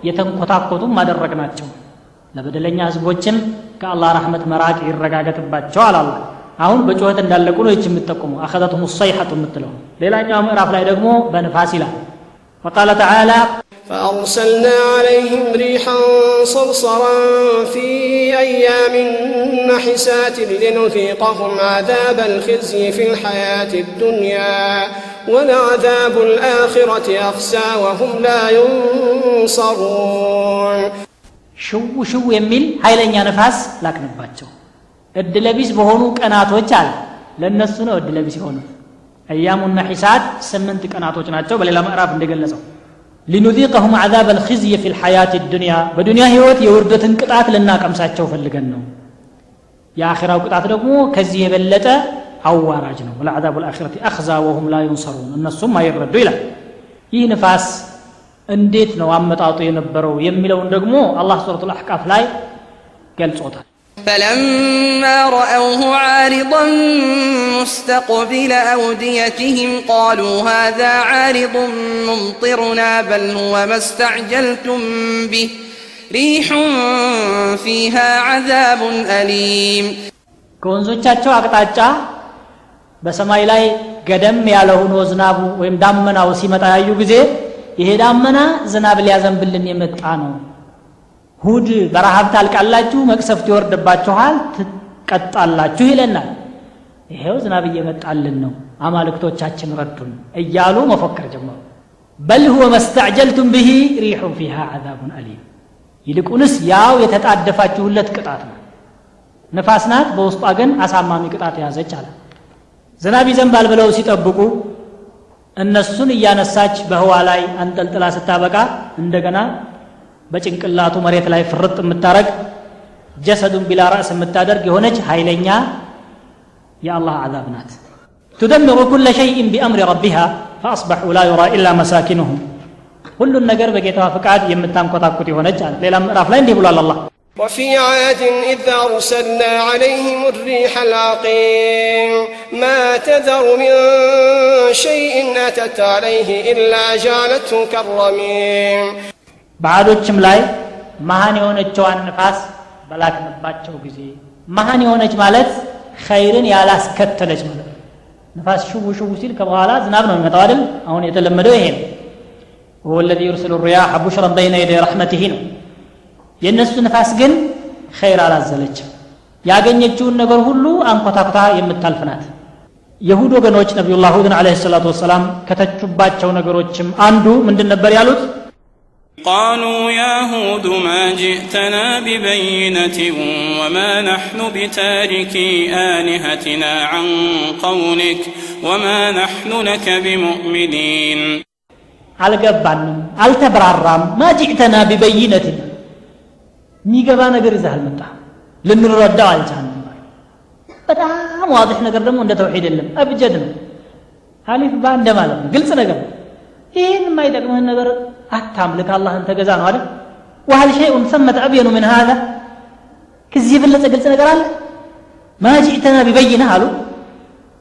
የተንኮታኮቱም አደረግናቸው ለበደለኛ ህዝቦችም ከአላህ ረሕመት መራቅ ይረጋገጥባቸው አለ አላህ አሁን በጩኸት እንዳለቁ ነው ይች የምትጠቁሙ አኸዘትሁም ሰይሐቱ የምትለው ሌላኛው ምዕራፍ ላይ ደግሞ በንፋስ ይላል وقال تعالى فأرسلنا عليهم ريحا صرصرا في أيام نحسات لنذيقهم عذاب الخزي في الحياة الدنيا ولعذاب الآخرة أخسى وهم لا ينصرون ሽው ሽው የሚል ኃይለኛ ነፋስ ላክንባቸው እድለቢስ በሆኑ ቀናቶች አለ ለእነሱ ነው እድለቢስ የሆኑት አያሙና ሒሳት ስምንት ቀናቶች ናቸው በሌላ ምዕራፍ እንደገለጸው ሊኑዚቀሁም ዓዛብ አልክዝይ ፊ ልሐያት ዱንያ በዱንያ ህይወት የውርደትን ቅጣት ልናቀምሳቸው ፈልገን ነው የአኺራው ቅጣት ደግሞ ከዚህ የበለጠ አዋራጅ ነው ወለዓዛቡ ልአኺረቲ አኽዛ ወሁም ላ ዩንሰሩን እነሱም አይረዱ ይላል ይህ ንፋስ እንዴት ነው አመጣጡ የነበረው የሚለውን ደግሞ አላህ ሱረቱ ልአሕቃፍ ላይ ገልጾታል فلما رأوه عارضا مستقبل أوديتهم قالوا هذا عارض ممطرنا بل هو ما استعجلتم به ريح فيها عذاب أليم ከወንዞቻቸው አቅጣጫ በሰማይ ላይ ገደም ያለ ሆኖ ዝናቡ ወይም ዳመናው ሲመጣ ያዩ ጊዜ ይሄ ዳመና ዝናብ ሊያዘንብልን የመጣ ነው። ሁድ በረሃብ ታልቃላችሁ መቅሰፍት ይወርድባችኋል ትቀጣላችሁ ይለናል። ይሄው ዝናብ እየመጣልን ነው አማልክቶቻችን ረዱን እያሉ መፎከር ጀመሩ። በል ሁወ መስተዕጀልቱም ብሂ ሪሑን ፊሃ ዓዛቡን አሊም። ይልቁንስ ያው የተጣደፋችሁለት ቅጣት ነው። ነፋስ ናት በውስጧ ግን አሳማሚ ቅጣት የያዘች አለ ዝናብ ይዘንባል ብለው ሲጠብቁ እነሱን እያነሳች በህዋ ላይ አንጠልጥላ ስታበቃ እንደገና በጭንቅላቱ መሬት ላይ ፍርጥ የምታረግ ጀሰዱን ቢላ ራእስ የምታደርግ የሆነች ኃይለኛ የአላህ አዛብ ናት። ትደምሩ ኩለ ሸይእን ቢአምሪ ረቢሃ ፈአስበሑ ላ ዩራ ኢላ መሳኪንሁም ሁሉን ነገር በጌታዋ ፍቃድ የምታንኮታኩት የሆነች ሌላ ምዕራፍ ላይ እንዲህ ብሏል አላህ وفي عاد إذ أرسلنا عليهم الريح العقيم ما تذر من شيء أتت عليه إلا جعلته كالرميم በዓዶችም ላይ መሀን የሆነችዋን ንፋስ በላክንባቸው ጊዜ መሀን የሆነች ማለት ኸይርን ያላስከተለች ማለት ነው ንፋስ ሽው ሽው ሲል ከበኋላ ዝናብ ነው የሚመጣው አይደል አሁን የተለመደው ይሄ ነው وهو الذي يرسل الرياح بشرا بين يدي رحمته ነው የእነሱ ንፋስ ግን ኸይር አላዘለችም ያገኘችውን ነገር ሁሉ አንኮታኩታ የምታልፍ ናት የሁድ ወገኖች ነቢዩላህ ሁድን አለ ሰላቱ ወሰላም ከተቹባቸው ነገሮችም አንዱ ምንድን ነበር ያሉት قالوا يا هود ما جئتنا ببينة وما نحن بتاركي آلهتنا عن قولك وما نحن لك بمؤمنين አልገባንም አልተብራራም ማ ጅዕተና ቢበይነትን የሚገባ ነገር ይዘህ አልመጣህም። ልንረዳው አልቻልንም በጣም ዋضح ነገር ደግሞ እንደ ተውሂድ የለም አብጀድ ነው። አሊፍ ባ እንደማለት ነው። ግልጽ ነገር ነው። ይህን የማይጠቅምህን ነገር አታምልክ። አላህን ተገዛ ነው አይደል? وهل شيء ثمة أبين من هذا كذي بلت قلت نقر ما جئتنا ببينة قالوا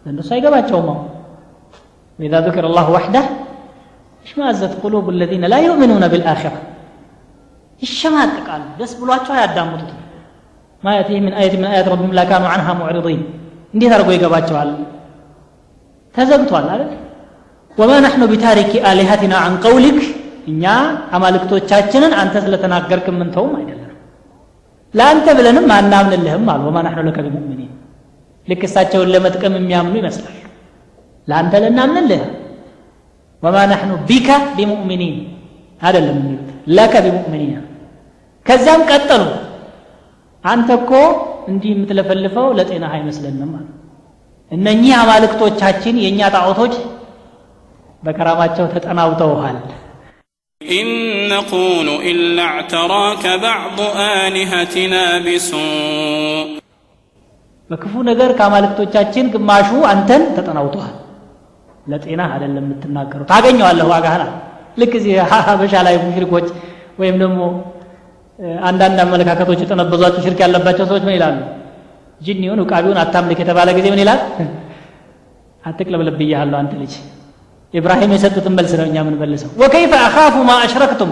لأنه سيقبات شوما وإذا ذكر الله وحده اشمأزت قلوب الذين لا يؤمنون بالآخرة ይሸማቅቃሉ ደስ ብሏቸው አያዳምጡት ማየት ይህ ምን አየት ምን አያት ረቢም ላካኑ አንሃ ሙዕሪضን እንዴት አድርጎ ይገባቸዋል? ተዘግቷል አይደል? ወማ ናሕኑ ቢታሪኪ አሊሃቲና አን ቀውሊክ። እኛ አማልክቶቻችንን አንተ ስለተናገርክ የምንተውም አይደለም። ለአንተ ብለንም አናምንልህም አሉ። ወማ ናሕኑ ለከ ቢሙእሚኒን። ልክ እሳቸውን ለመጥቀም የሚያምኑ ይመስላል። ለአንተ ልናምንልህ። ወማ ናሕኑ ቢከ ቢሙእሚኒን። አይደለም የሚሉት ለከ ቢሙእሚኒን ከዚያም ቀጠሉ አንተ እኮ እንዲህ የምትለፈልፈው ለጤና አይመስለንም አሉ እነኚህ አማልክቶቻችን የእኛ ጣዖቶች በከራማቸው ተጠናውተውሃል إن نقول إلا اعتراك بعض آلهتنا بسوء በክፉ ነገር ከአማልክቶቻችን ግማሹ አንተን ተጠናውተዋል ለጤና አይደለም የምትናገሩ ታገኘዋለህ ዋጋህና ልክ እዚህ ሀበሻ ላይ ሙሽሪኮች ወይም ደግሞ አንዳንድ አመለካከቶች የጠነበዟቸው ሽርክ ያለባቸው ሰዎች ምን ይላሉ? ጅኒውን ውቃቢውን አታምልክ የተባለ ጊዜ ምን ይላል? (laughs) አትቅለብለብ ብያለሁ አንተ ልጅ። ኢብራሂም የሰጡትን መልስ ነው እኛ የምንመልሰው። ወከይፈ አኻፉ ማ አሽረክቱም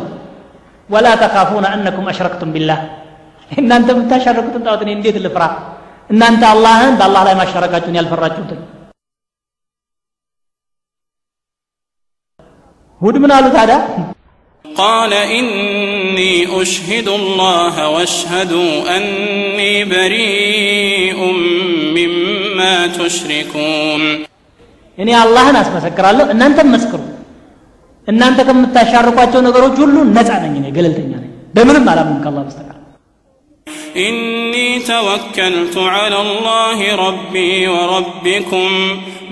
ወላ ተኻፉነ አነኩም አሽረክቱም ቢላህ። እናንተ የምታሻረኩትን ጣዖት እኔ እንዴት ልፍራ? እናንተ አላህን በአላህ ላይ ማሻረካችሁን ያልፈራችሁትን هود من قالوا تعالى قال إني أشهد الله واشهدوا أني بريء مما تشركون يعني الله ناس مسكر الله إن أنت مسكروا إن أنت كم تشاركوا نقروا جلو نزع نجني قللت نجني بمن ما لهم الله مستقر إني توكلت على الله ربي وربكم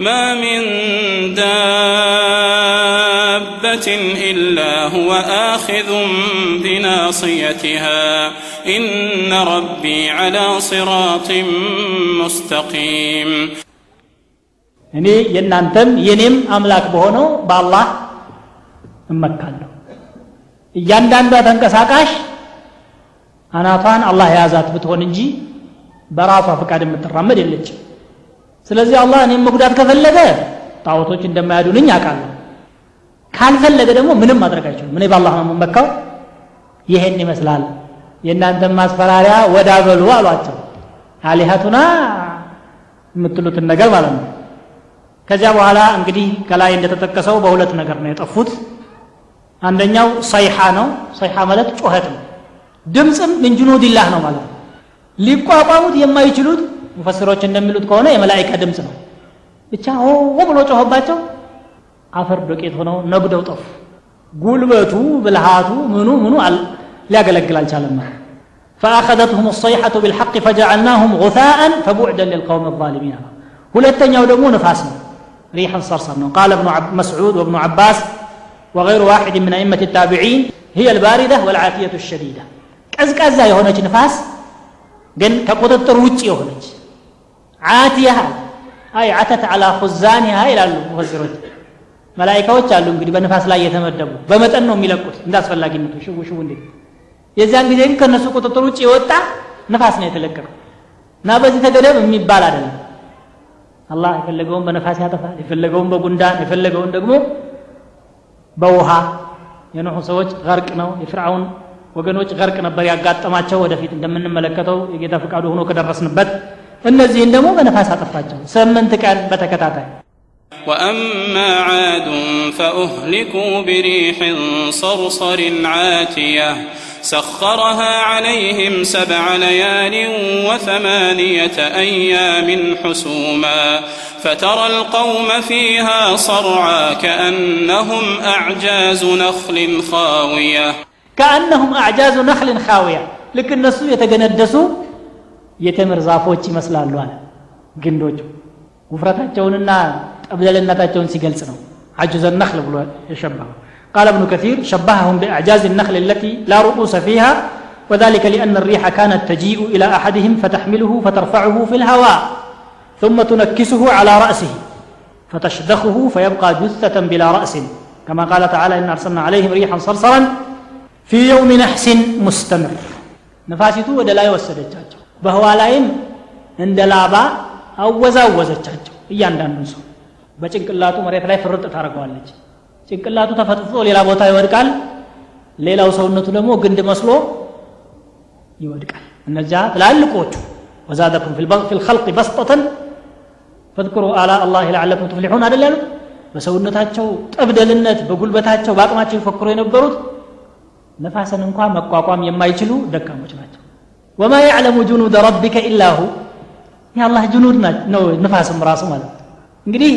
ما من دابة إلا هو آخذ بناصيتها إن ربي على صراط مستقيم እኔ የእናንተም የኔም አምላክ በሆነው በአላህ እመካለሁ እያንዳንዷ ተንቀሳቃሽ አናቷን አላህ የያዛት ብትሆን እንጂ በራሷ ፍቃድ የምትራመድ የለችም ስለዚህ አላህ እኔም መጉዳት ከፈለገ ጣዖቶች እንደማያዱንኝ አውቃለሁ። ካልፈለገ ደግሞ ምንም ማድረግ አይችሉም እኔ በአላህ ነው የምመካው። ይሄን ይመስላል። የእናንተን ማስፈራሪያ ወዳበሉ አሏቸው። አሊሀቱና የምትሉትን ነገር ማለት ነው። ከዚያ በኋላ እንግዲህ ከላይ እንደተጠቀሰው በሁለት ነገር ነው የጠፉት። አንደኛው ሰይሓ ነው። ሰይሓ ማለት ጩኸት ነው። ድምፅም ምን ጁኑድላህ ነው ማለት ነው። ሊቋቋሙት የማይችሉት ሙፈስሮች እንደሚሉት ከሆነ የመላይካ ድምፅ ነው ብቻ ሆ ብሎ ጮኸባቸው አፈር ዶቄት ሆነው ነጉደው ጠፉ ጉልበቱ ብልሃቱ ምኑ ምኑ ሊያገለግል አልቻለም ማለት فأخذتهم الصيحة بالحق فجعلناهم غثاء فبعدا للقوم الظالمين ሁለተኛው ደግሞ ንፋስ ነው ريحا صرصر ነው قال ابن مسعود وابن عباس وغير واحد من أئمة التابعين هي الباردة والعاتية الشديدة ቀዝቃዛ የሆነች ንፋስ ግን ከቁጥጥር ውጭ የሆነች ዓቲያ አይ ዓተት አላ ሁዛኒሃ ይላሉ ሙፈሲሮች። መላይካዎች አሉ እንግዲህ በንፋስ ላይ የተመደቡ። በመጠን ነው የሚለቁት እንደ አስፈላጊነቱ። ሽው ሽው እንዴ! የዚያን ጊዜ ግን ከእነሱ ቁጥጥር ውጭ የወጣ ንፋስ ነው የተለቀቀው። እና በዚህ ተገደብ የሚባል አይደለም። አላህ የፈለገውን በነፋስ ያጠፋል የፈለገውን በጉንዳን የፈለገውን ደግሞ በውሃ። የኖሑ ሰዎች ገርቅ ነው የፍርዓውን ወገኖች ገርቅ ነበር ያጋጠማቸው ወደፊት እንደምንመለከተው የጌታ ፍቃዱ ሆኖ ከደረስንበት እነዚህን ደግሞ በነፋስ አጠፋቸው ስምንት ቀን በተከታታይ واما عاد فاهلكوا بريح صرصر عاتيه سخرها عليهم سبع ليال وثمانيه ايام حسوما فترى القوم فيها صرعى كانهم اعجاز نخل خاويه ከአነሁም አዕጃዙ ነክልን ካውያ ልክ እነሱ የተገነደሱ የተምር ዛፎች ይመስላሉ አለ። ግንዶቹ ውፍረታቸውንና ጠብለልነታቸውን ሲገልጽ ነው። عجز النخل ብሎ የሸበረው قال ابن كثير شبههم بأعجاز النخل التي لا رؤوس فيها وذلك لأن الريح كانت تجيء إلى أحدهم فتحمله فترفعه في الهواء ثم تنكسه على رأسه فتشدخه فيبقى جثة بلا رأس كما قال تعالى إن أرسلنا عليهم ريحا صرصرا في يوم نحس مستمر نفاسته ودلا يوسد الجاجة በህዋ ላይም እንደ ላባ አወዛወዘቻቸው እያንዳንዱን ሰው። በጭንቅላቱ መሬት ላይ ፍርጥ ታደርገዋለች። ጭንቅላቱ ተፈጥፍጦ ሌላ ቦታ ይወድቃል። ሌላው ሰውነቱ ደግሞ ግንድ መስሎ ይወድቃል። እነዚያ ትላልቆቹ ወዛደኩም ፊ ልከልቅ በስጠተን ፈذكሩ አላ አላህ ለዓለኩም ትፍሊሑን አደለም በሰውነታቸው ጠብደልነት በጉልበታቸው በአቅማቸው ይፈክሩ የነበሩት ነፋስን እንኳ መቋቋም የማይችሉ ደካሞች ናቸው ወማ ያዕለሙ ጁኑደ ረቢከ ኢላ ሁ የአላህ ጅኑድ ነው ንፋስም ራሱ ማለት እንግዲህ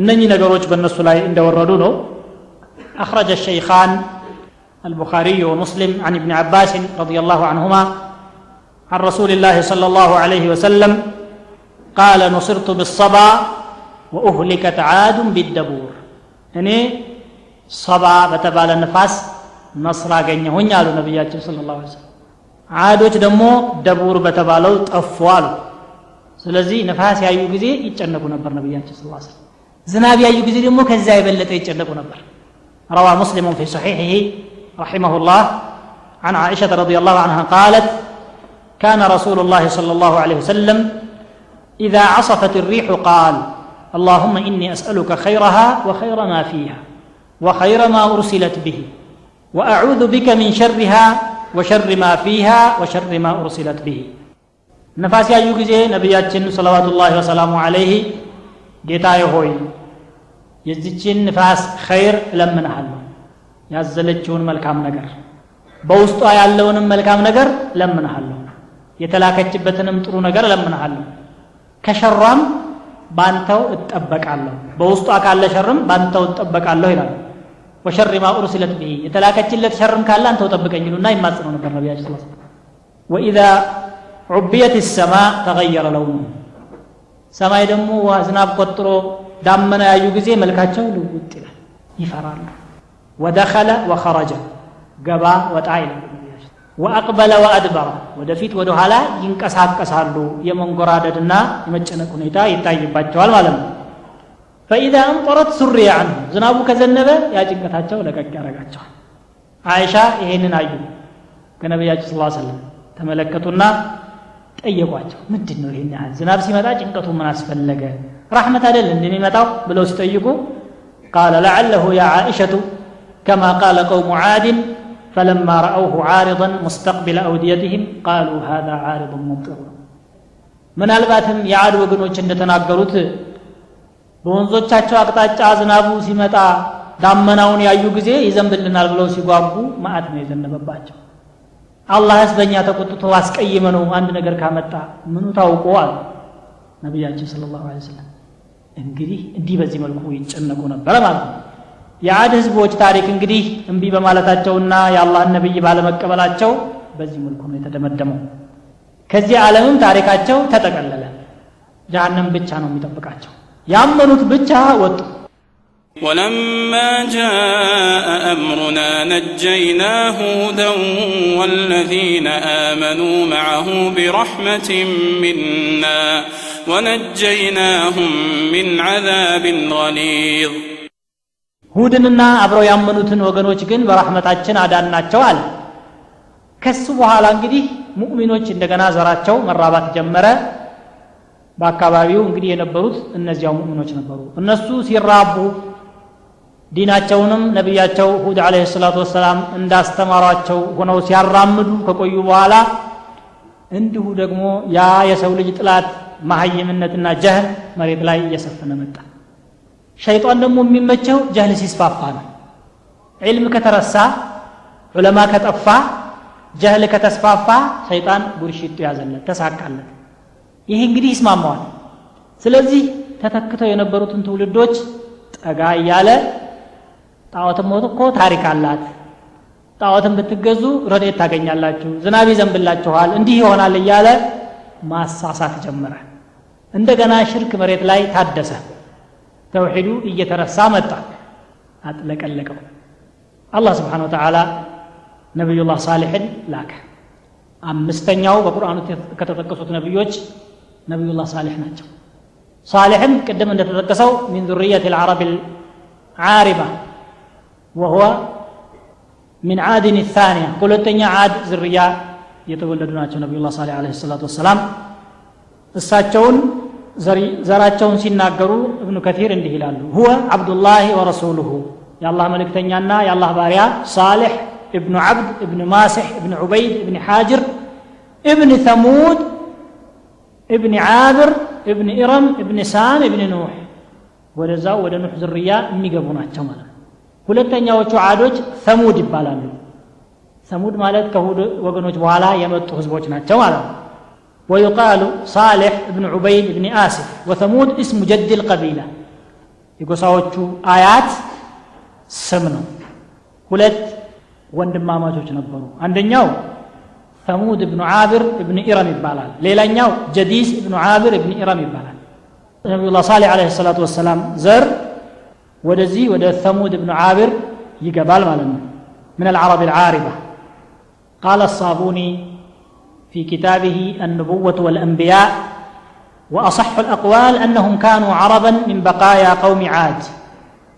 እነኚህ ነገሮች በእነሱ ላይ እንደወረዱ ነው أخرج الشيخان البخاري ومسلم عن ابن عباس رضي الله عنهما عن رسول الله صلى الله عليه وسلم قال نصرت بالصبا وأهلكت عاد بالدبور يعني صبا بتبال النفاس نصر አገኘሁኝ አሉ ነቢያችን ስለ ላ ሰለም አዶች ደግሞ ደቡር በተባለው ጠፉ አሉ ስለዚህ ነፋስ ያዩ ጊዜ ይጨነቁ ነበር ነቢያችን ስ ሰለም ዝናብ ያዩ ጊዜ ደግሞ ከዚያ የበለጠ ይጨነቁ ነበር روى مسلم في صحيحه رحمه الله عن عائشة رضي الله عنها قالت كان رسول الله صلى الله عليه وسلم إذا عصفت الريح قال اللهم إني أسألك خيرها وخير ما فيها وخير ما أرسلت به وأعوذ بك من شرها ወሸር ማ ፊሃ ወሸር ማ ኡርሲለት ብሂ ነፋስ ያዩ ጊዜ ነቢያችን ሰለዋቱላህ ወሰላሙ አለይህ ጌታዬ ሆይ የዚችን ንፋስ ኸይር እለምንሃለሁ ያዘለችውን መልካም ነገር በውስጧ ያለውንም መልካም ነገር እለምንሃለሁ የተላከችበትንም ጥሩ ነገር እለምንሃለሁ። ከሸሯም ባንተው እጠበቃለሁ በውስጧ ካለ ሸርም ባንተው እጠበቃለሁ ይላል። وشر ما أرسلت به የተላከችለት ሸርም ካለ አንተው ጠብቀኝ ይሉና ይማጽነው ነበር ነቢያችን ስ وإذا غيمت السماء تغير لونه ሰማይ ደግሞ ዝናብ ቋጥሮ ዳመና ያዩ ጊዜ መልካቸው ልውጥ ይላል ይፈራሉ ወደኸለ ወኸረጀ ገባ ወጣ ይላል ወአቅበለ ወአድበረ ወደፊት ወደ ኋላ ይንቀሳቀሳሉ የመንጎራደድና የመጨነቅ ሁኔታ ይታይባቸዋል ማለት ነው ፈኢዛ አንጠረት ሱሪያ አንሁ ዝናቡ ከዘነበ ያ ጭንቀታቸው ለቀቅ ያደረጋቸዋል አይሻ ይሄንን አዩ ከነቢያችን ስ ሰለም ተመለከቱና ጠየቋቸው ምንድን ነው ይሄን ያህል ዝናብ ሲመጣ ጭንቀቱ ምን አስፈለገ ረሕመት አይደል እንደሚመጣው ብለው ሲጠይቁ ቃለ ለዓለሁ ያ ዓኢሸቱ ከማ ቃለ ቀውሙ ዓድን فلما رأوه عارضا مستقبل أوديتهم قالوا هذا عارض ممطرنا ምናልባትም የአድ ወገኖች እንደተናገሩት በወንዞቻቸው አቅጣጫ ዝናቡ ሲመጣ ዳመናውን ያዩ ጊዜ ይዘንብልናል ብለው ሲጓጉ ማዕት ነው የዘነበባቸው። አላህስ በእኛ ተቆጥቶ አስቀይመ ነው አንድ ነገር ካመጣ ምኑ ታውቆ አሉ ነቢያችን ስለ ላሁ እንግዲህ እንዲህ በዚህ መልኩ ይጨነቁ ነበረ ማለት ነው። የአድ ህዝቦች ታሪክ እንግዲህ እምቢ በማለታቸውና የአላህን ነቢይ ባለመቀበላቸው በዚህ መልኩ ነው የተደመደመው። ከዚህ ዓለምም ታሪካቸው ተጠቀለለ። ጀሃነም ብቻ ነው የሚጠብቃቸው ያመኑት ብቻ ወጡ ولما جاء أمرنا نجينا هودا والذين آمنوا معه برحمة منا ونجيناهم من عذاب غليظ ሁድንና አብረው ያመኑትን ወገኖች ግን በራህመታችን አዳናቸው አለ ከሱ በኋላ እንግዲህ ሙእሚኖች እንደገና ዘራቸው መራባት ጀመረ በአካባቢው እንግዲህ የነበሩት እነዚያው ሙእሚኖች ነበሩ። እነሱ ሲራቡ ዲናቸውንም ነቢያቸው ሁድ አለህ ሰላቱ ወሰላም እንዳስተማሯቸው ሆነው ሲያራምዱ ከቆዩ በኋላ እንዲሁ ደግሞ ያ የሰው ልጅ ጥላት መሀይምነትና ጀህል መሬት ላይ እየሰፈነ መጣ። ሸይጣን ደግሞ የሚመቸው ጀህል ሲስፋፋ ነው። ዒልም ከተረሳ ዑለማ ከጠፋ ጀህል ከተስፋፋ ሸይጣን ቡርሽጡ ያዘለት ተሳካለት ይህ እንግዲህ ይስማማዋል። ስለዚህ ተተክተው የነበሩትን ትውልዶች ጠጋ እያለ ጣዖትም ሞት እኮ ታሪክ አላት። ጣዖትን ብትገዙ ረድኤት ታገኛላችሁ ዝናብ ይዘንብላችኋል እንዲህ ይሆናል እያለ ማሳሳት ጀመረ። እንደገና ሽርክ መሬት ላይ ታደሰ። ተውሒዱ እየተረሳ መጣ አጥለቀለቀው። አላህ ስብሓን ወተዓላ ነቢዩላህ ሳሊሕን ላከ። አምስተኛው በቁርአኑ ከተጠቀሱት ነቢዮች ነቢዩላህ ሳሌሕ ናቸው። ሳሌሕም ቅድም እንደተጠቀሰው ሚን ዙርየት ልዓረብ ልዓሪባ ወሁወ ሚን ዓድን ታንያ ከሁለተኛ ዓድ ዝርያ የተወለዱ ናቸው ነቢዩላ ሳሌ ለ ሰላቱ ወሰላም። እሳቸውን ዘራቸውን ሲናገሩ እብኑ ከቲር እንዲህ ይላሉ ሁወ አብዱላህ ወረሱሉሁ የአላህ መልእክተኛና የአላህ ባሪያ ሳሌሕ እብኑ ዓብድ እብን ማስሕ እብን ዑበይድ እብን ሓጅር እብን ተሙድ ابن عابر ابن إرم ابن سام ابن نوح ወደዛው ወደ ኑሕ ዝርያ የሚገቡ ናቸው ማለት ነው ሁለተኛዎቹ ዓዶች ሰሙድ ይባላሉ ሰሙድ ማለት ከሁድ ወገኖች በኋላ የመጡ ህዝቦች ናቸው ማለት ነው ويقال صالح ابن عبيد ابن آسف وثمود اسم جد القبيلة የጎሳዎቹ አያት ስም ነው ሁለት ወንድማማቾች ነበሩ አንደኛው ሰሙድ እብኑ ዓብር እብን ኢረም ይባላል ሌላኛው ጀዲስ እብኑ ዓብር እብን ኢረም ይባላል ነቢዩላህ ሳሌ አለ ሰላቱ ወሰላም ዘር ወደዚህ ወደ ሰሙድ እብኑ ዓብር ይገባል ማለት ነው من العرب العاربة قال الصابوني في كتابه النبوة والأنبياء وأصح الأقوال أنهم كانوا عربا من بقايا قوم عاد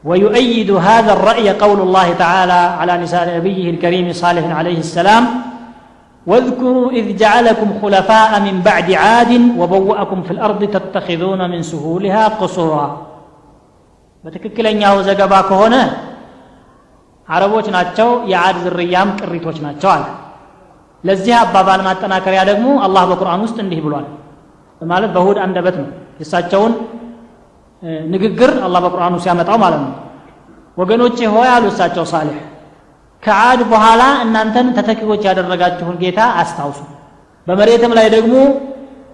ويؤيد هذا الرأي قول الله تعالى على لسان نبيه الكريم صالح عليه السلام واذكروا إذ جعلكم خلفاء من بعد عاد وبوأكم في الأرض تتخذون من سهولها قصورا በትክክለኛው ዘገባ ከሆነ አረቦች ናቸው የአድ ዝርያም ቅሪቶች ናቸው አለ ለዚህ አባባል ማጠናከሪያ ደግሞ አላህ በቁርአን ውስጥ እንዲህ ብሏል ማለት በሁድ አንደበት ነው የእሳቸውን ንግግር አላህ በቁርአኑ ሲያመጣው ማለት ነው ወገኖቼ ሆይ አሉ እሳቸው ሳሌሕ ከዓድ በኋላ እናንተን ተተኪዎች ያደረጋችሁን ጌታ አስታውሱ። በመሬትም ላይ ደግሞ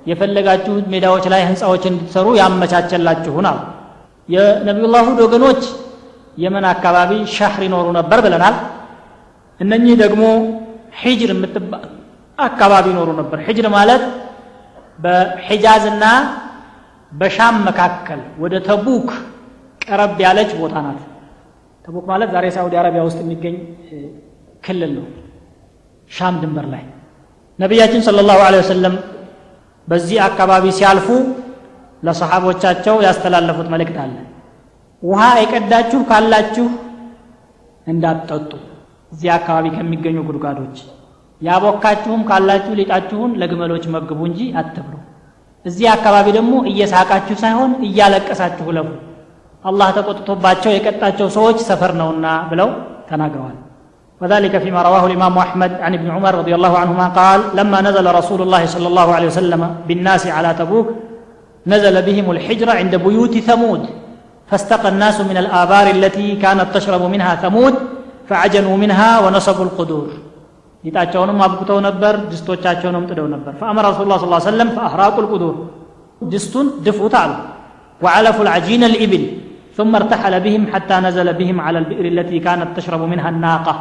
የፈለጋችሁት ሜዳዎች ላይ ህንፃዎች እንድትሰሩ ያመቻቸላችሁን አሉ። የነቢዩላህ ሁድ ወገኖች የመን አካባቢ ሻህር ይኖሩ ነበር ብለናል። እነኚህ ደግሞ ሒጅር የምትባል አካባቢ ይኖሩ ነበር። ሒጅር ማለት በሒጃዝና በሻም መካከል ወደ ተቡክ ቀረብ ያለች ቦታ ናት ተቡክ ማለት ዛሬ ሳዑዲ አረቢያ ውስጥ የሚገኝ ክልል ነው። ሻም ድንበር ላይ ነቢያችን ስለ ላሁ ወሰለም በዚህ አካባቢ ሲያልፉ ለሰሓቦቻቸው ያስተላለፉት መልእክት አለ። ውሃ የቀዳችሁ ካላችሁ እንዳትጠጡ። እዚህ አካባቢ ከሚገኙ ጉድጓዶች ያቦካችሁም ካላችሁ ሊጣችሁን ለግመሎች መግቡ እንጂ አትብሉ። እዚህ አካባቢ ደግሞ እየሳቃችሁ ሳይሆን እያለቀሳችሁ ለፉ አላህ ተቆጥቶባቸው የቀጣቸው ሰዎች ሰፈር ነውና ብለው ተናግረዋል وذلك فيما رواه الإمام أحمد عن ابن عمر رضي الله عنهما قال لما نزل رسول الله صلى الله عليه وسلم بالناس على تبوك نزل بهم الحجر عند بيوت ثمود فاستقى الناس من الآبار التي كانت تشرب منها ثمود فعجنوا منها ونصبوا القدور ሊጣቸውንም አብቁተው ነበር ድስቶቻቸውንም ጥደው ነበር ፈአመረ ረሱሉ ላ ሰለም ፈአህራቁ ልቁዱር ድስቱን ድፉት አሉ ወዓለፉ ልዓጂን ልኢብል ثم ارتحل بهم حتى نزل بهم على البئر التي كانت تشرب منها الناقة.